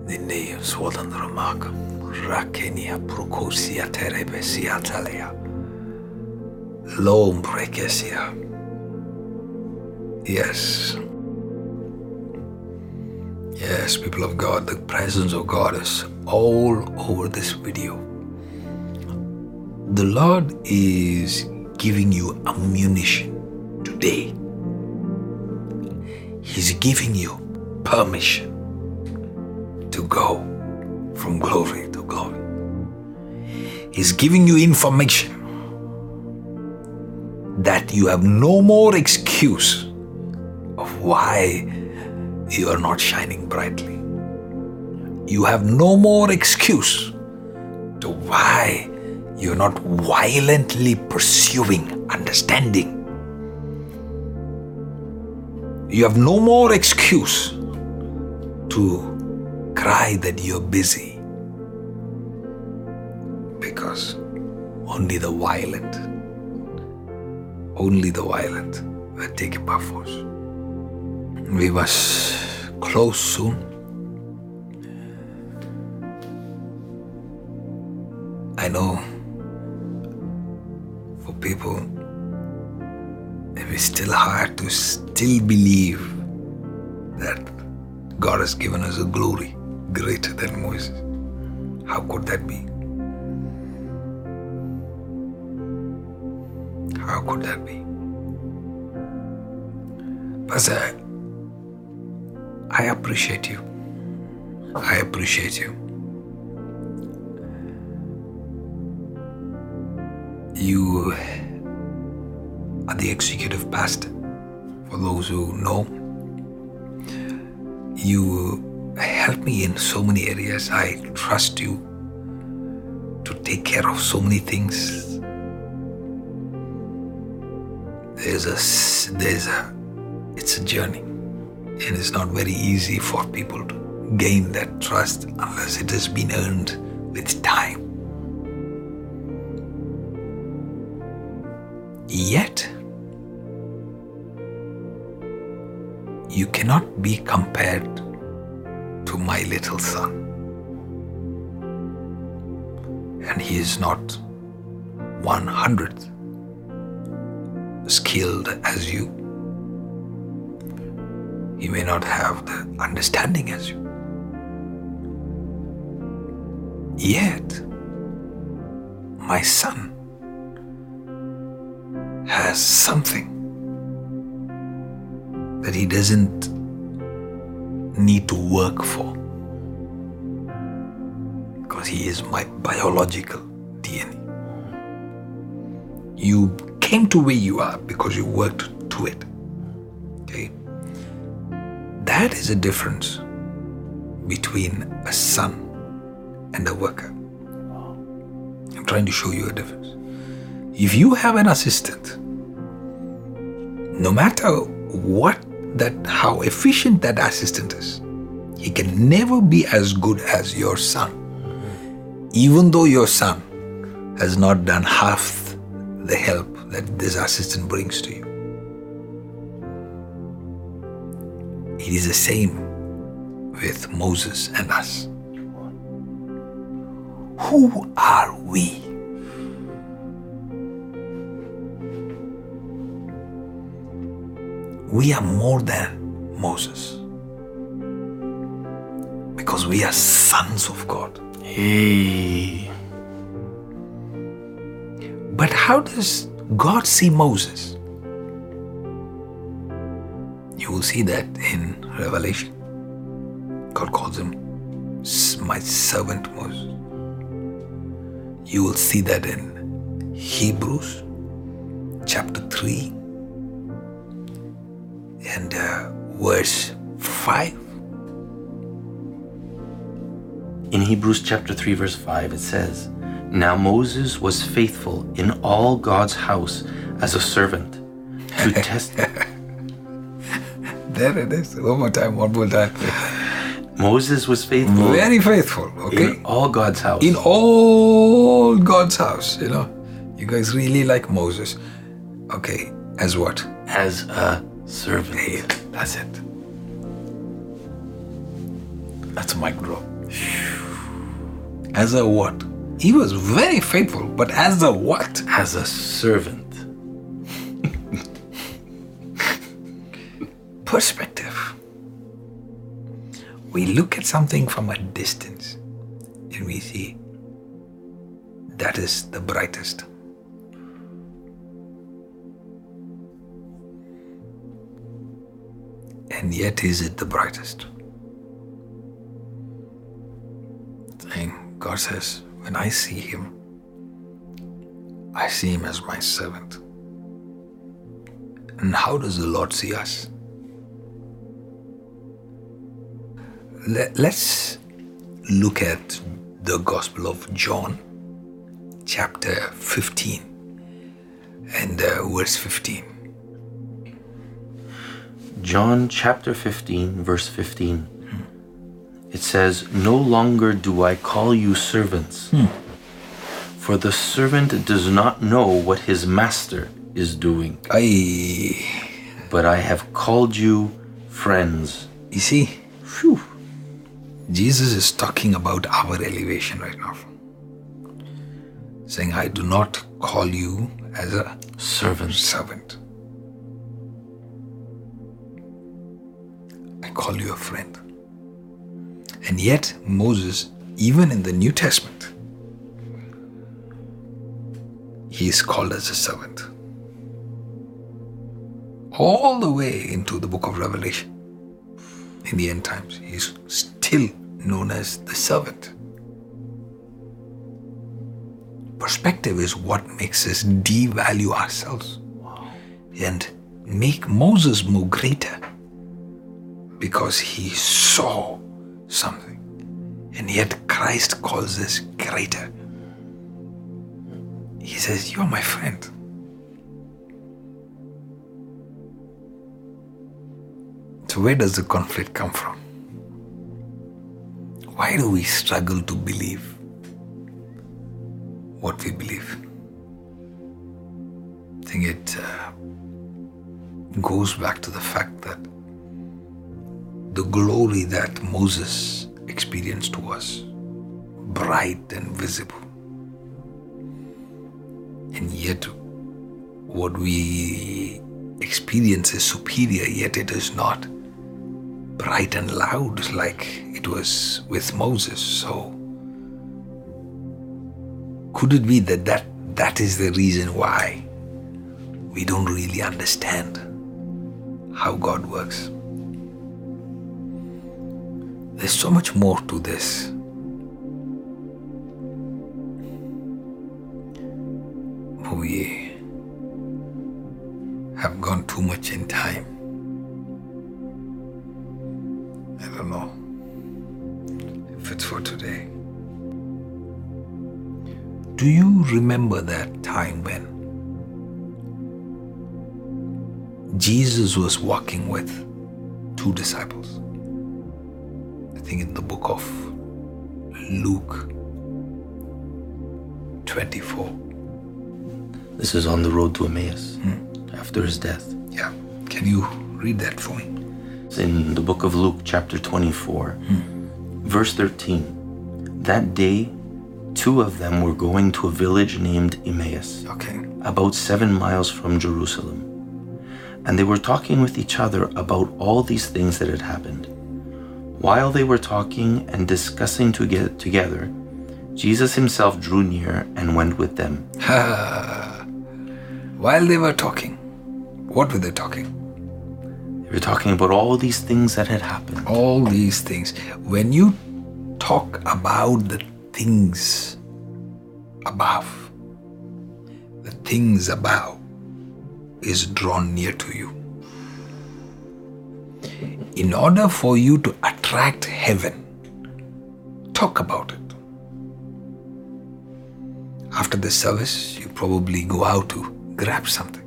നിന്നെയും സ്വതന്ത്രമാക്കും റാക്കെനിയ പ്രൊക്കോസിയ തെരബെസിയ തലയ ലോം ബ്രേക്കസിയ Yes. Yes, people of God, the presence of God is all over this video. The Lord is giving you ammunition today. He's giving you permission to go from glory to glory. He's giving you information that you have no more excuse of why you are not shining brightly. You have no more excuse to why you're not violently pursuing understanding. You have no more excuse to cry that you're busy because only the violent, only the violent were taken by force. We must close soon. I know for people, it is still hard to still believe that God has given us a glory greater than Moses. How could that be? How could that be? Pastor, I appreciate you. I appreciate you. You the executive pastor. For those who know, you help me in so many areas. I trust you to take care of so many things. There's a, there's a, it's a journey, and it's not very easy for people to gain that trust unless it has been earned with time. Yet, you cannot be compared to my little son. And he is not one hundredth skilled as you. He may not have the understanding as you. Yet, my son has something that he doesn't need to work for. because he is my biological DNA. You came to where you are because you worked to it. Okay? That is a difference between a son and a worker. I'm trying to show you a difference. If you have an assistant, no matter what that how efficient that assistant is, he can never be as good as your son. Even though your son has not done half the help that this assistant brings to you. It is the same with Moses and us. Who are we? We are more than Moses because we are sons of God. Hey. But how does God see Moses? You will see that in Revelation. God calls him my servant Moses. You will see that in Hebrews chapter 3 and uh, verse 5. In Hebrews chapter 3, verse 5, it says, Now Moses was faithful in all God's house as a servant to (laughs) test. There it is. One more time, one more time. Moses was faithful Very faithful, okay? in all God's house. in all God's house, you know. You guys really like Moses. Okay, as what? as a servant. Hey, that's it. That's a mic drop. As a what? He was very faithful, but as a what? As a servant. (laughs) Perspective. We look at something from a distance and we see that is the brightest. And yet, is it the brightest? Saying, God says, when I see him, I see him as my servant. And how does the Lord see us? Let, us look at the Gospel of John, chapter 15, and uh, verse 15. John chapter 15, verse 15. It says, No longer do I call you servants, hmm. for the servant does not know what his master is doing, Aye. but I have called you friends. You see, Phew. Jesus is talking about our elevation right now. Saying, I do not call you as a Servants. servant. Call you a friend. And yet, Moses, even in the New Testament, he is called as a servant. All the way into the book of Revelation. In the end times, he is still known as the servant. Perspective is what makes us devalue ourselves and make Moses more greater because he saw something. And yet Christ calls us greater. He says, You're my friend. So, where does the conflict come from? Why do we struggle to believe what we believe? I think it uh, goes back to the fact that the glory that Moses experienced was bright and visible. And yet, what we experience is superior, yet it is not bright and loud like it was with Moses. So, could it be that that, that is the reason why we don't really understand how God works? There's so much more to this. We have gone too much in time. I don't know if it's for today. Do you remember that time when Jesus was walking with two disciples? Think in the book of Luke 24. This is on the road to Emmaus after his death. Yeah. Can you read that for me? It's in the book of Luke, chapter 24, verse 13. That day, two of them were going to a village named Emmaus, Okay. about seven miles from Jerusalem. And they were talking with each other about all these things that had happened. While they were talking and discussing to get together, Jesus himself drew near and went with them. (laughs) While they were talking, what were they talking? They were talking about all these things that had happened. All these things. When you talk about the things above, the things above is drawn near to you. In order for you to attract heaven, talk about it. After the service, you probably go out to grab something.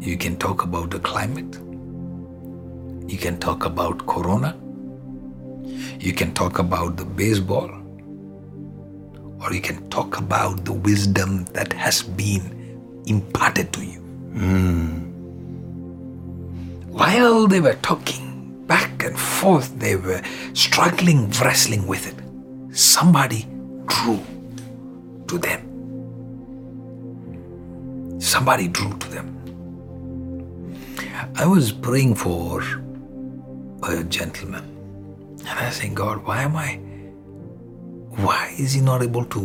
You can talk about the climate. You can talk about Corona. You can talk about the baseball. Or you can talk about the wisdom that has been imparted to you. Hmm. While they were talking back and forth, they were struggling, wrestling with it. Somebody drew to them. Somebody drew to them. I was praying for a gentleman. And I was saying, God, why am I, why is he not able to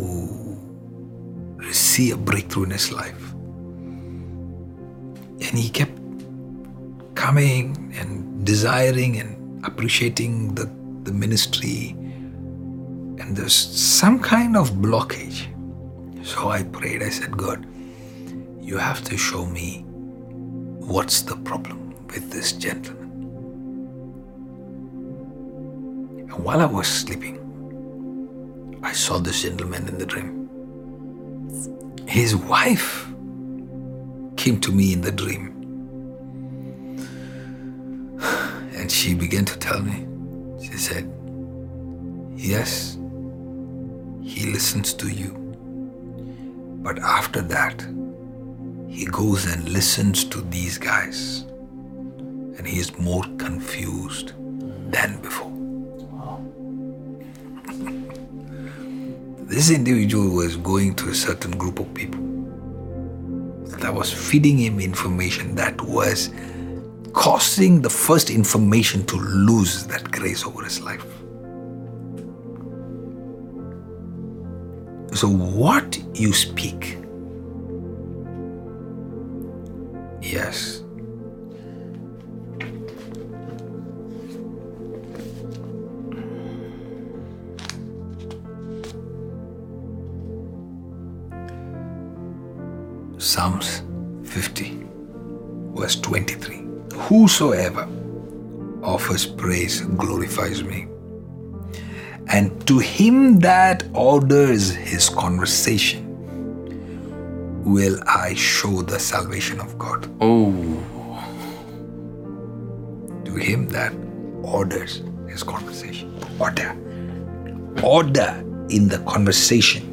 see a breakthrough in his life? And he kept coming and desiring and appreciating the, the ministry. And there's some kind of blockage. So I prayed, I said, God, you have to show me what's the problem with this gentleman. And while I was sleeping, I saw this gentleman in the dream. His wife came to me in the dream. (laughs) And she began to tell me, she said, Yes, he listens to you. But after that, he goes and listens to these guys. And he is more confused than before. this individual was going to a certain group of people that was feeding him information that was causing the first information to lose that grace over his life. So, what you speak, yes, Psalms 50, verse 23. Whosoever offers praise glorifies me. And to him that orders his conversation will I show the salvation of God. Oh, To him that orders his conversation. Order. Order in the conversation.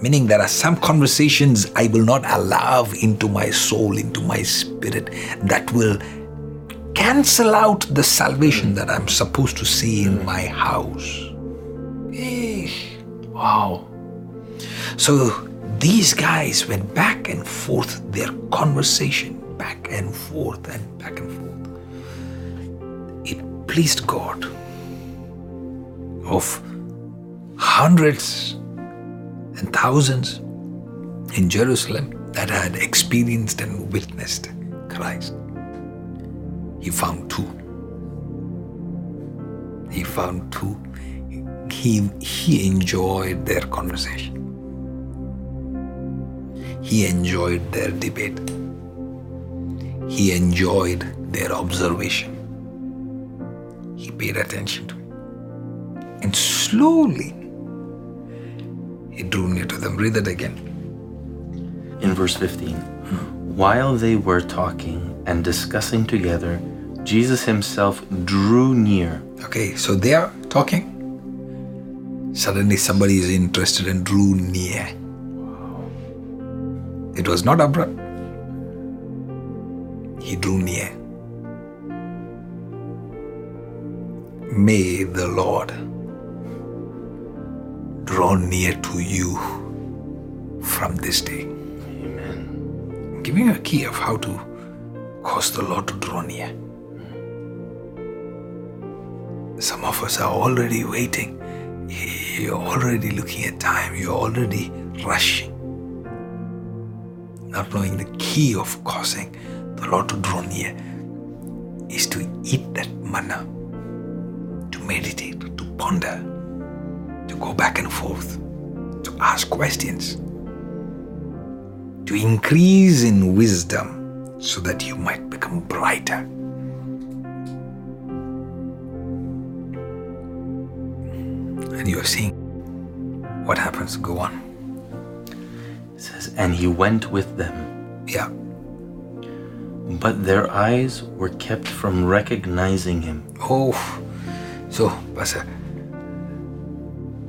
Meaning, there are some conversations I will not allow into my soul, into my spirit, that will cancel out the salvation that I'm supposed to see in my house. Eh. wow. So these guys went back and forth, their conversation, back and forth and back and forth. It pleased God of hundreds and thousands in Jerusalem that had experienced and witnessed Christ. He found two. He found two. He, he enjoyed their conversation. he enjoyed their debate. He enjoyed their observation. He paid attention to it. And slowly, he drew near to them. Read that again. In verse 15, while they were talking and discussing together, Jesus himself drew near. Okay, so they are talking. Suddenly, somebody is interested and drew near. It was not abrupt. He drew near. May the Lord draw near to you from this day. Amen. I'm giving you a key of how to cause the Lord to draw near. Some of us are already waiting. You're already looking at time. You're already rushing. Not knowing the key of causing the Lord to draw near is to eat that manna, to meditate, to ponder, to go back and forth, to ask questions, to increase in wisdom so that you might become brighter. And you are seeing what happens. Go on. It says, and he went with them, Yeah. but their eyes were kept from recognizing him. Oh, so, Pastor,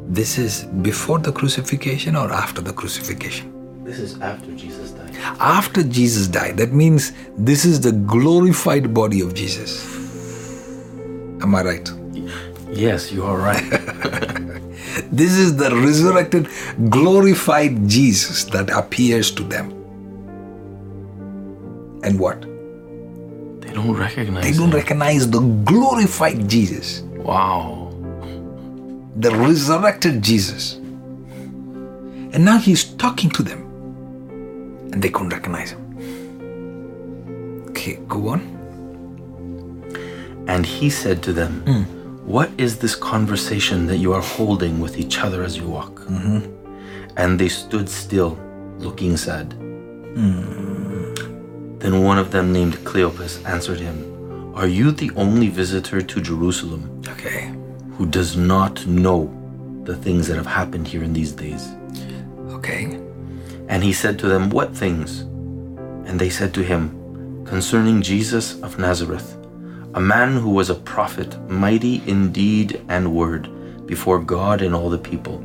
this is before the crucifixion or after the crucifixion? This is after Jesus died. After Jesus died. That means this is the glorified body of Jesus. Am I right? Yes, you are right. (laughs) This is the resurrected, glorified Jesus that appears to them. And what? they don't recognize They don't him. recognize the glorified Jesus, wow. The resurrected Jesus. And now he's talking to them, and they couldn't recognize him. Okay, go on. And he said to them, hmm. What is this conversation that you are holding with each other as you walk? Mm-hmm. And they stood still, looking sad. Hmm. Then one of them, named Cleopas, answered him, Are you the only visitor to Jerusalem Okay, who does not know the things that have happened here in these days? okay. And he said to them, What things? And they said to him, Concerning Jesus of Nazareth, a man who was a prophet, mighty in deed and word, before God and all the people,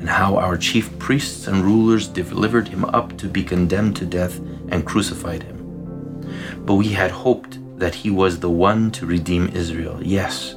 and how our chief priests and rulers delivered him up to be condemned to death and crucified him. But we had hoped that he was the one to redeem Israel. Yes.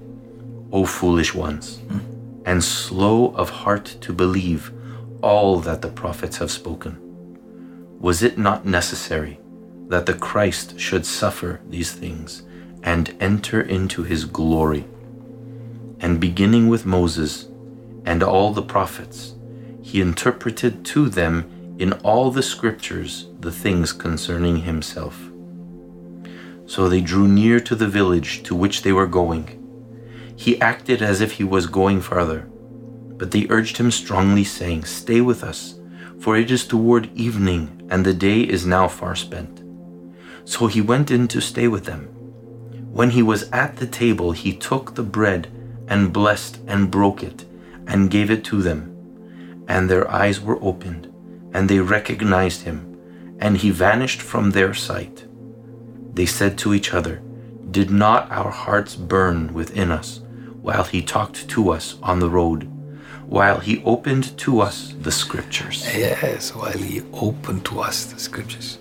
O foolish ones, and slow of heart to believe all that the prophets have spoken. Was it not necessary that the Christ should suffer these things and enter into his glory? And beginning with Moses and all the prophets, he interpreted to them in all the scriptures the things concerning himself. So they drew near to the village to which they were going. He acted as if he was going farther, but they urged him strongly, saying, Stay with us, for it is toward evening, and the day is now far spent. So he went in to stay with them. When he was at the table, he took the bread and blessed and broke it and gave it to them. And their eyes were opened, and they recognized him, and he vanished from their sight. They said to each other, Did not our hearts burn within us while he talked to us on the road, while he opened to us the scriptures? Yes, while he opened to us the scriptures.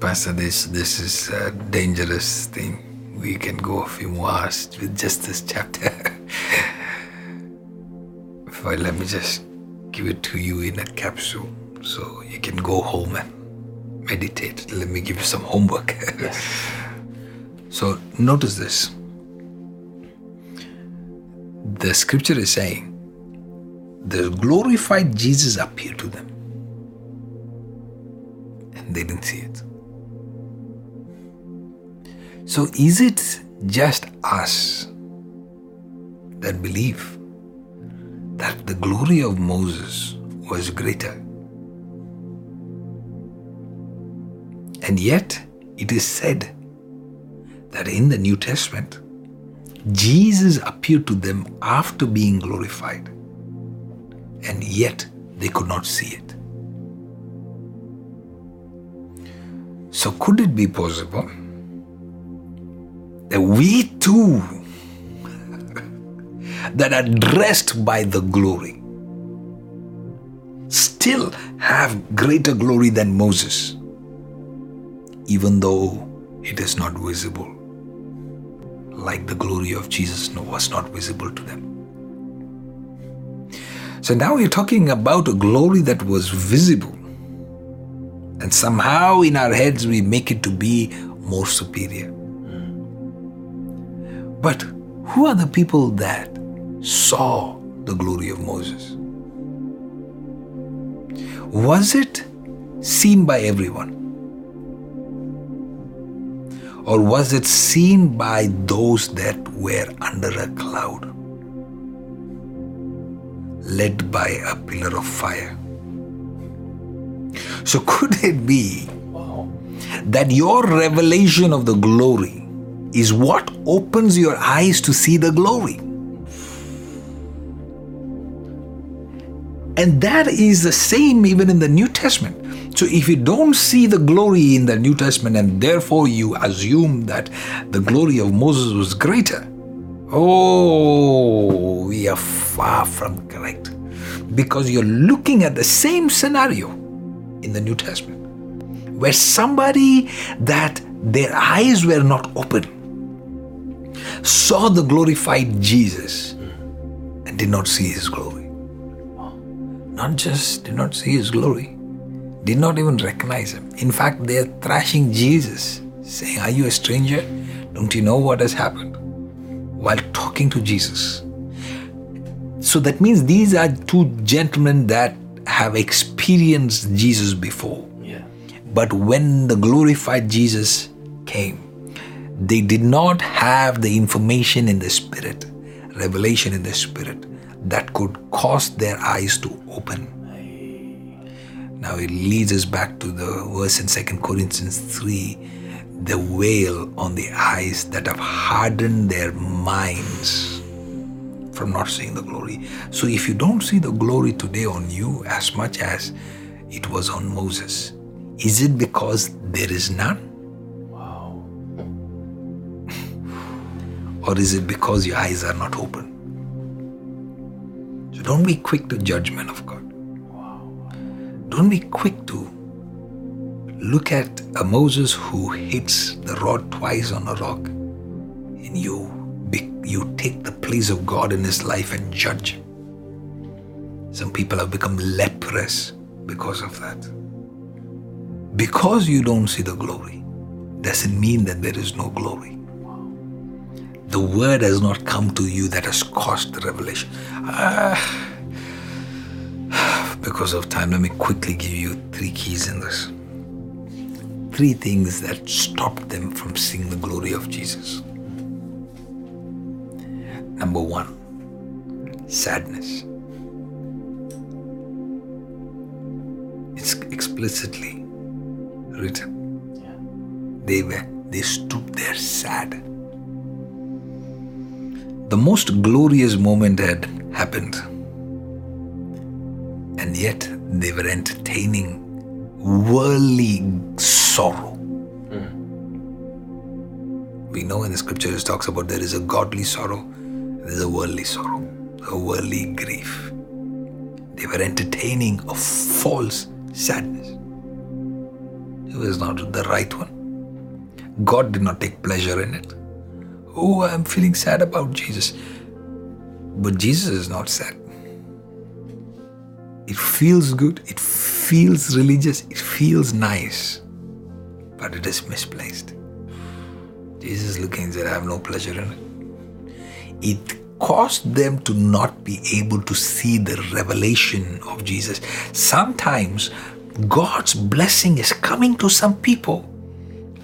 Pastor, this this is a dangerous thing. We can go a few more hours with just this chapter. (laughs) but let me just give it to you in a capsule. So you can go home and meditate. Let me give you some homework. (laughs) Yes. so notice this. The scripture is saying, the glorified Jesus appeared to them. And they didn't see it. So is it just us that believe that the glory of Moses was greater? And yet, it is said that in the New Testament, Jesus appeared to them after being glorified, and yet they could not see it. So, could it be possible that we too, (laughs) that are dressed by the glory, still have greater glory than Moses, even though it is not visible? Like the glory of Jesus was not visible to them. So now we're talking about a glory that was visible. And somehow in our heads we make it to be more superior. But who are the people that saw the glory of Moses? Was it seen by everyone? Or was it seen by those that were under a cloud, led by a pillar of fire? So, could it be that your revelation of the glory is what opens your eyes to see the glory? And that is the same even in the New Testament. So if you don't see the glory in the New Testament and therefore you assume that the glory of Moses was greater, oh, we are far from correct. Because you're looking at the same scenario in the New Testament where somebody that their eyes were not open saw the glorified Jesus and did not see his glory. Not just did not see his glory, did not even recognize him. In fact, they are thrashing Jesus, saying, Are you a stranger? Don't you know what has happened? While talking to Jesus. So that means these are two gentlemen that have experienced Jesus before. Yeah. But when the glorified Jesus came, they did not have the information in the Spirit, revelation in the Spirit, that could cause their eyes to open now it leads us back to the verse in 2 Corinthians 3 the veil on the eyes that have hardened their minds from not seeing the glory. So if you don't see the glory today on you as much as it was on Moses, is it because there is none? Or is it because your eyes are not open? So don't be quick to judgment of God. Don't be quick to look at a Moses who hits the rod twice on a rock and you you take the place of God in his life and judge. Some people have become leprous because of that. Because you don't see the glory doesn't mean that there is no glory. The word has not come to you that has caused the revelation. Ah because of time, let me quickly give you three keys in this. Three things that stopped them from seeing the glory of Jesus. Number one, sadness. It's explicitly written. They were they stood there sad. The most glorious moment had happened and yet they were entertaining worldly sorrow. Mm. We know in the scriptures it talks about there is a godly sorrow, there is a worldly sorrow, a worldly grief. They were entertaining a false sadness. It was not the right one. God did not take pleasure in it. Oh, I'm feeling sad about Jesus. But Jesus is not sad. It feels good. It feels religious, it feels nice, but it is misplaced. Jesus looking and said, I have no pleasure in it. It caused them to not be able to see the revelation of Jesus. Sometimes God's blessing is coming to some people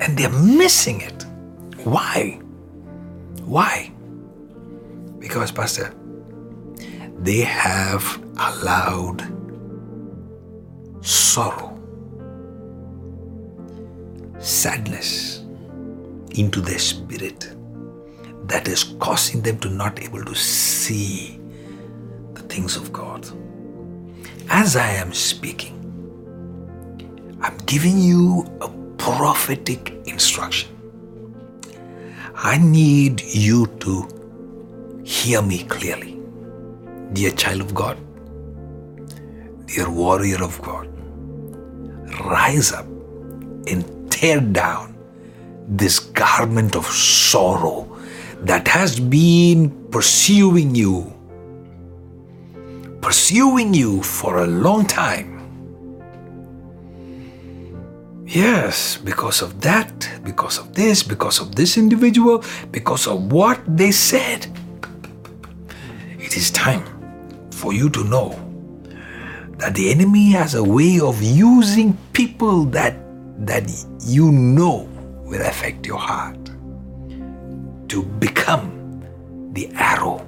and they're missing it. Why? Why? Because, Pastor, they have allowed sorrow, sadness into their spirit that is causing them to not able to see the things of God. As I am speaking, I'm giving you a prophetic instruction. I need you to hear me clearly. Dear child of God, dear warrior of God, rise up and tear down this garment of sorrow that has been pursuing you, pursuing you for a long time. Yes, because of that, because of this, because of this individual, because of what they said. It is time for you to know that the enemy has a way of using people that that you know will affect your heart to become the arrow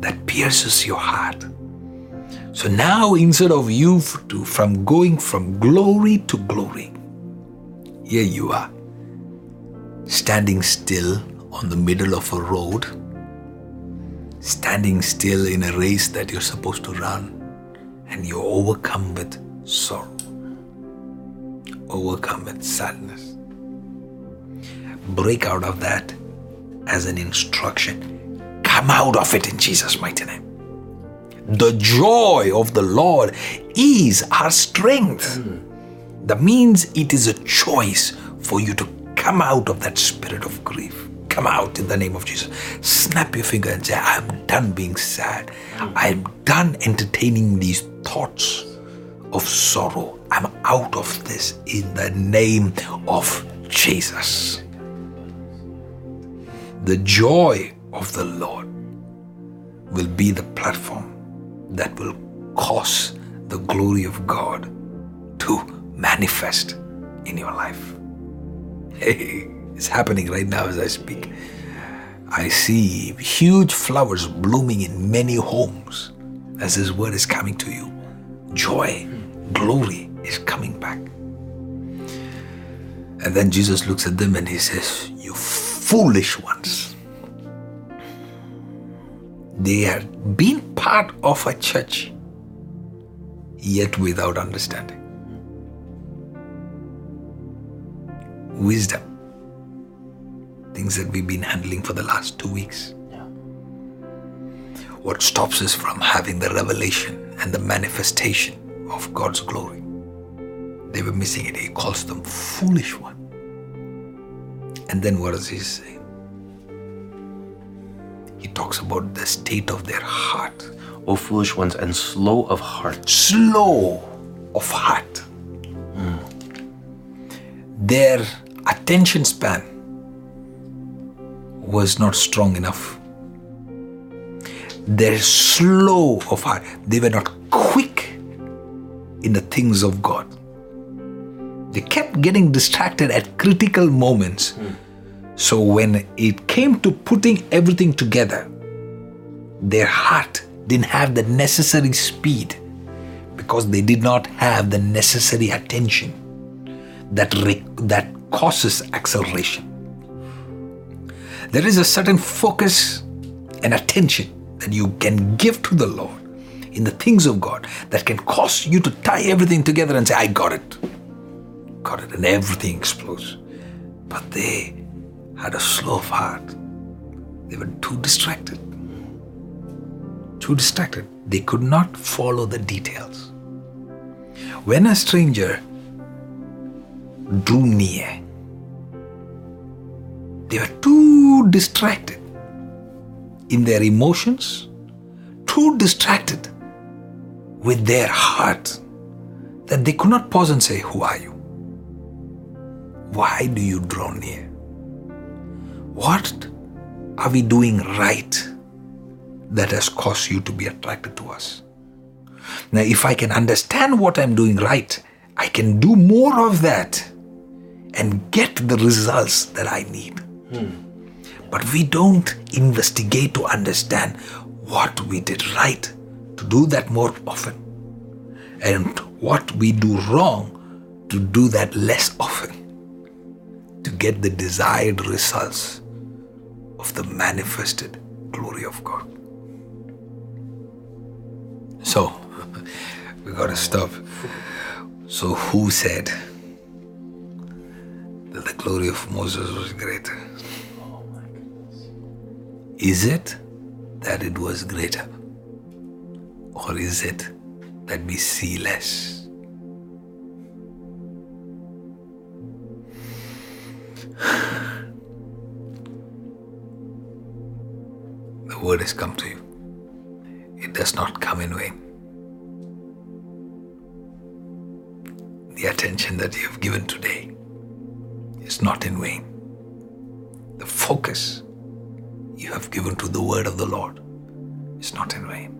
that pierces your heart. So now, instead of you to, from going from glory to glory, here you are, standing still on the middle of a road, standing still in a race that you're supposed to run, and you're overcome with sorrow, overcome with sadness. Break out of that as an instruction. Come out of it in Jesus' mighty name. The joy of the Lord is our strength. That means it is a choice for you to come out of that spirit of grief. Come out in the name of Jesus. Snap your finger and say, I'm done being sad. I'm done entertaining these thoughts of sorrow. I'm out of this in the name of Jesus the joy of the Lord will be the platform that will cause the glory of God to manifest in your life. Hey, it's happening right now as I speak. I see huge flowers blooming in many homes as His word is coming to you. Joy, glory is coming back. And then Jesus looks at them and He says, You foolish ones. They had been part of a church, yet without understanding. Wisdom. Things that we've been handling for the last two weeks. What stops us from having the revelation and the manifestation of God's glory? They were missing it. He calls them foolish ones. And then what does he say? He talks about the state of their heart. O foolish ones and slow of heart. Slow of heart. Hmm. Their attention span was not strong enough. They're slow of heart. They were not quick in the things of God. They kept getting distracted at critical moments. So when it came to putting everything together, their heart didn't have the necessary speed because they did not have the necessary attention that, re- that causes acceleration. There is a certain focus and attention that you can give to the Lord in the things of God that can cause you to tie everything together and say, I got it. Got it. And everything explodes. But they had a slow heart. They were too distracted. Too distracted. They could not follow the details. When a stranger drew near, they were too distracted in their emotions, too distracted with their heart that they could not pause and say, Who are you? Why do you draw near? What are we doing right that has caused you to be attracted to us? Now, if I can understand what I'm doing right, I can do more of that and get the results that I need. Hmm. But we don't investigate to understand what we did right to do that more often and what we do wrong to do that less often to get the desired results of the manifested glory of God. So, (laughs) we gotta stop. So, who said that the glory of Moses was greater? Is it that it was greater? Or is it that we see less? (sighs) The word has come to you. It does not come in vain. The attention that you have given today is not in vain. The focus you have given to the word of the Lord is not in vain.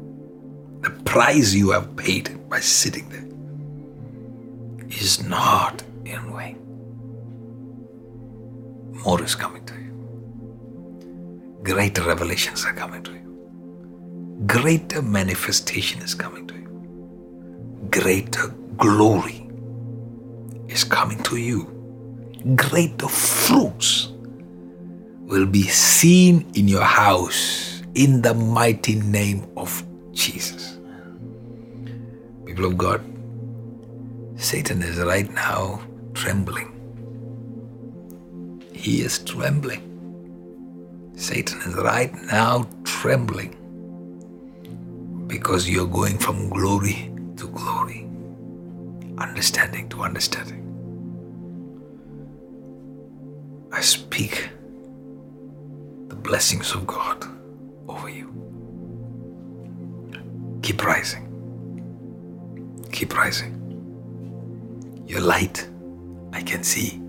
The price you have paid by sitting there is not in vain. More is coming to you. Greater revelations are coming to you. Greater manifestation is coming to you. Greater glory is coming to you. Greater fruits will be seen in your house in the mighty name of Jesus. People of God, Satan is right now trembling. He is trembling. Satan is right now trembling because you're going from glory to glory, understanding to understanding. I speak the blessings of God over you. Keep rising. Keep rising. Your light, I can see,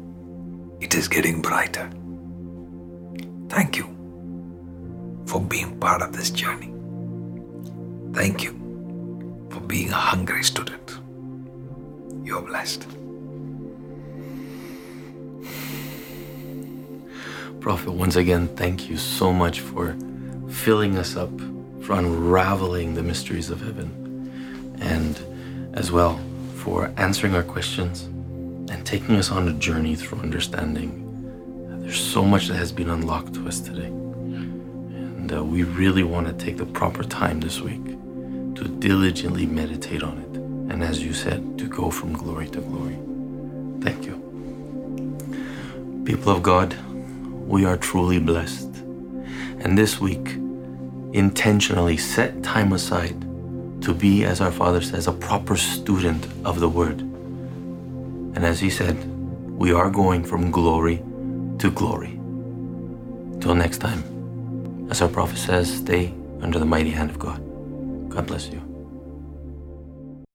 it is getting brighter. Thank you for being part of this journey. Thank you for being a hungry student. You're blessed. Prophet, once again, thank you so much for filling us up, for unraveling the mysteries of heaven, and as well for answering our questions and taking us on a journey through understanding. There's so much that has been unlocked to us today. And uh, we really want to take the proper time this week to diligently meditate on it. And as you said, to go from glory to glory. Thank you. People of God, we are truly blessed. And this week, intentionally set time aside to be, as our Father says, a proper student of the Word. And as He said, we are going from glory to glory. Till next time, as our prophet says, stay under the mighty hand of God. God bless you.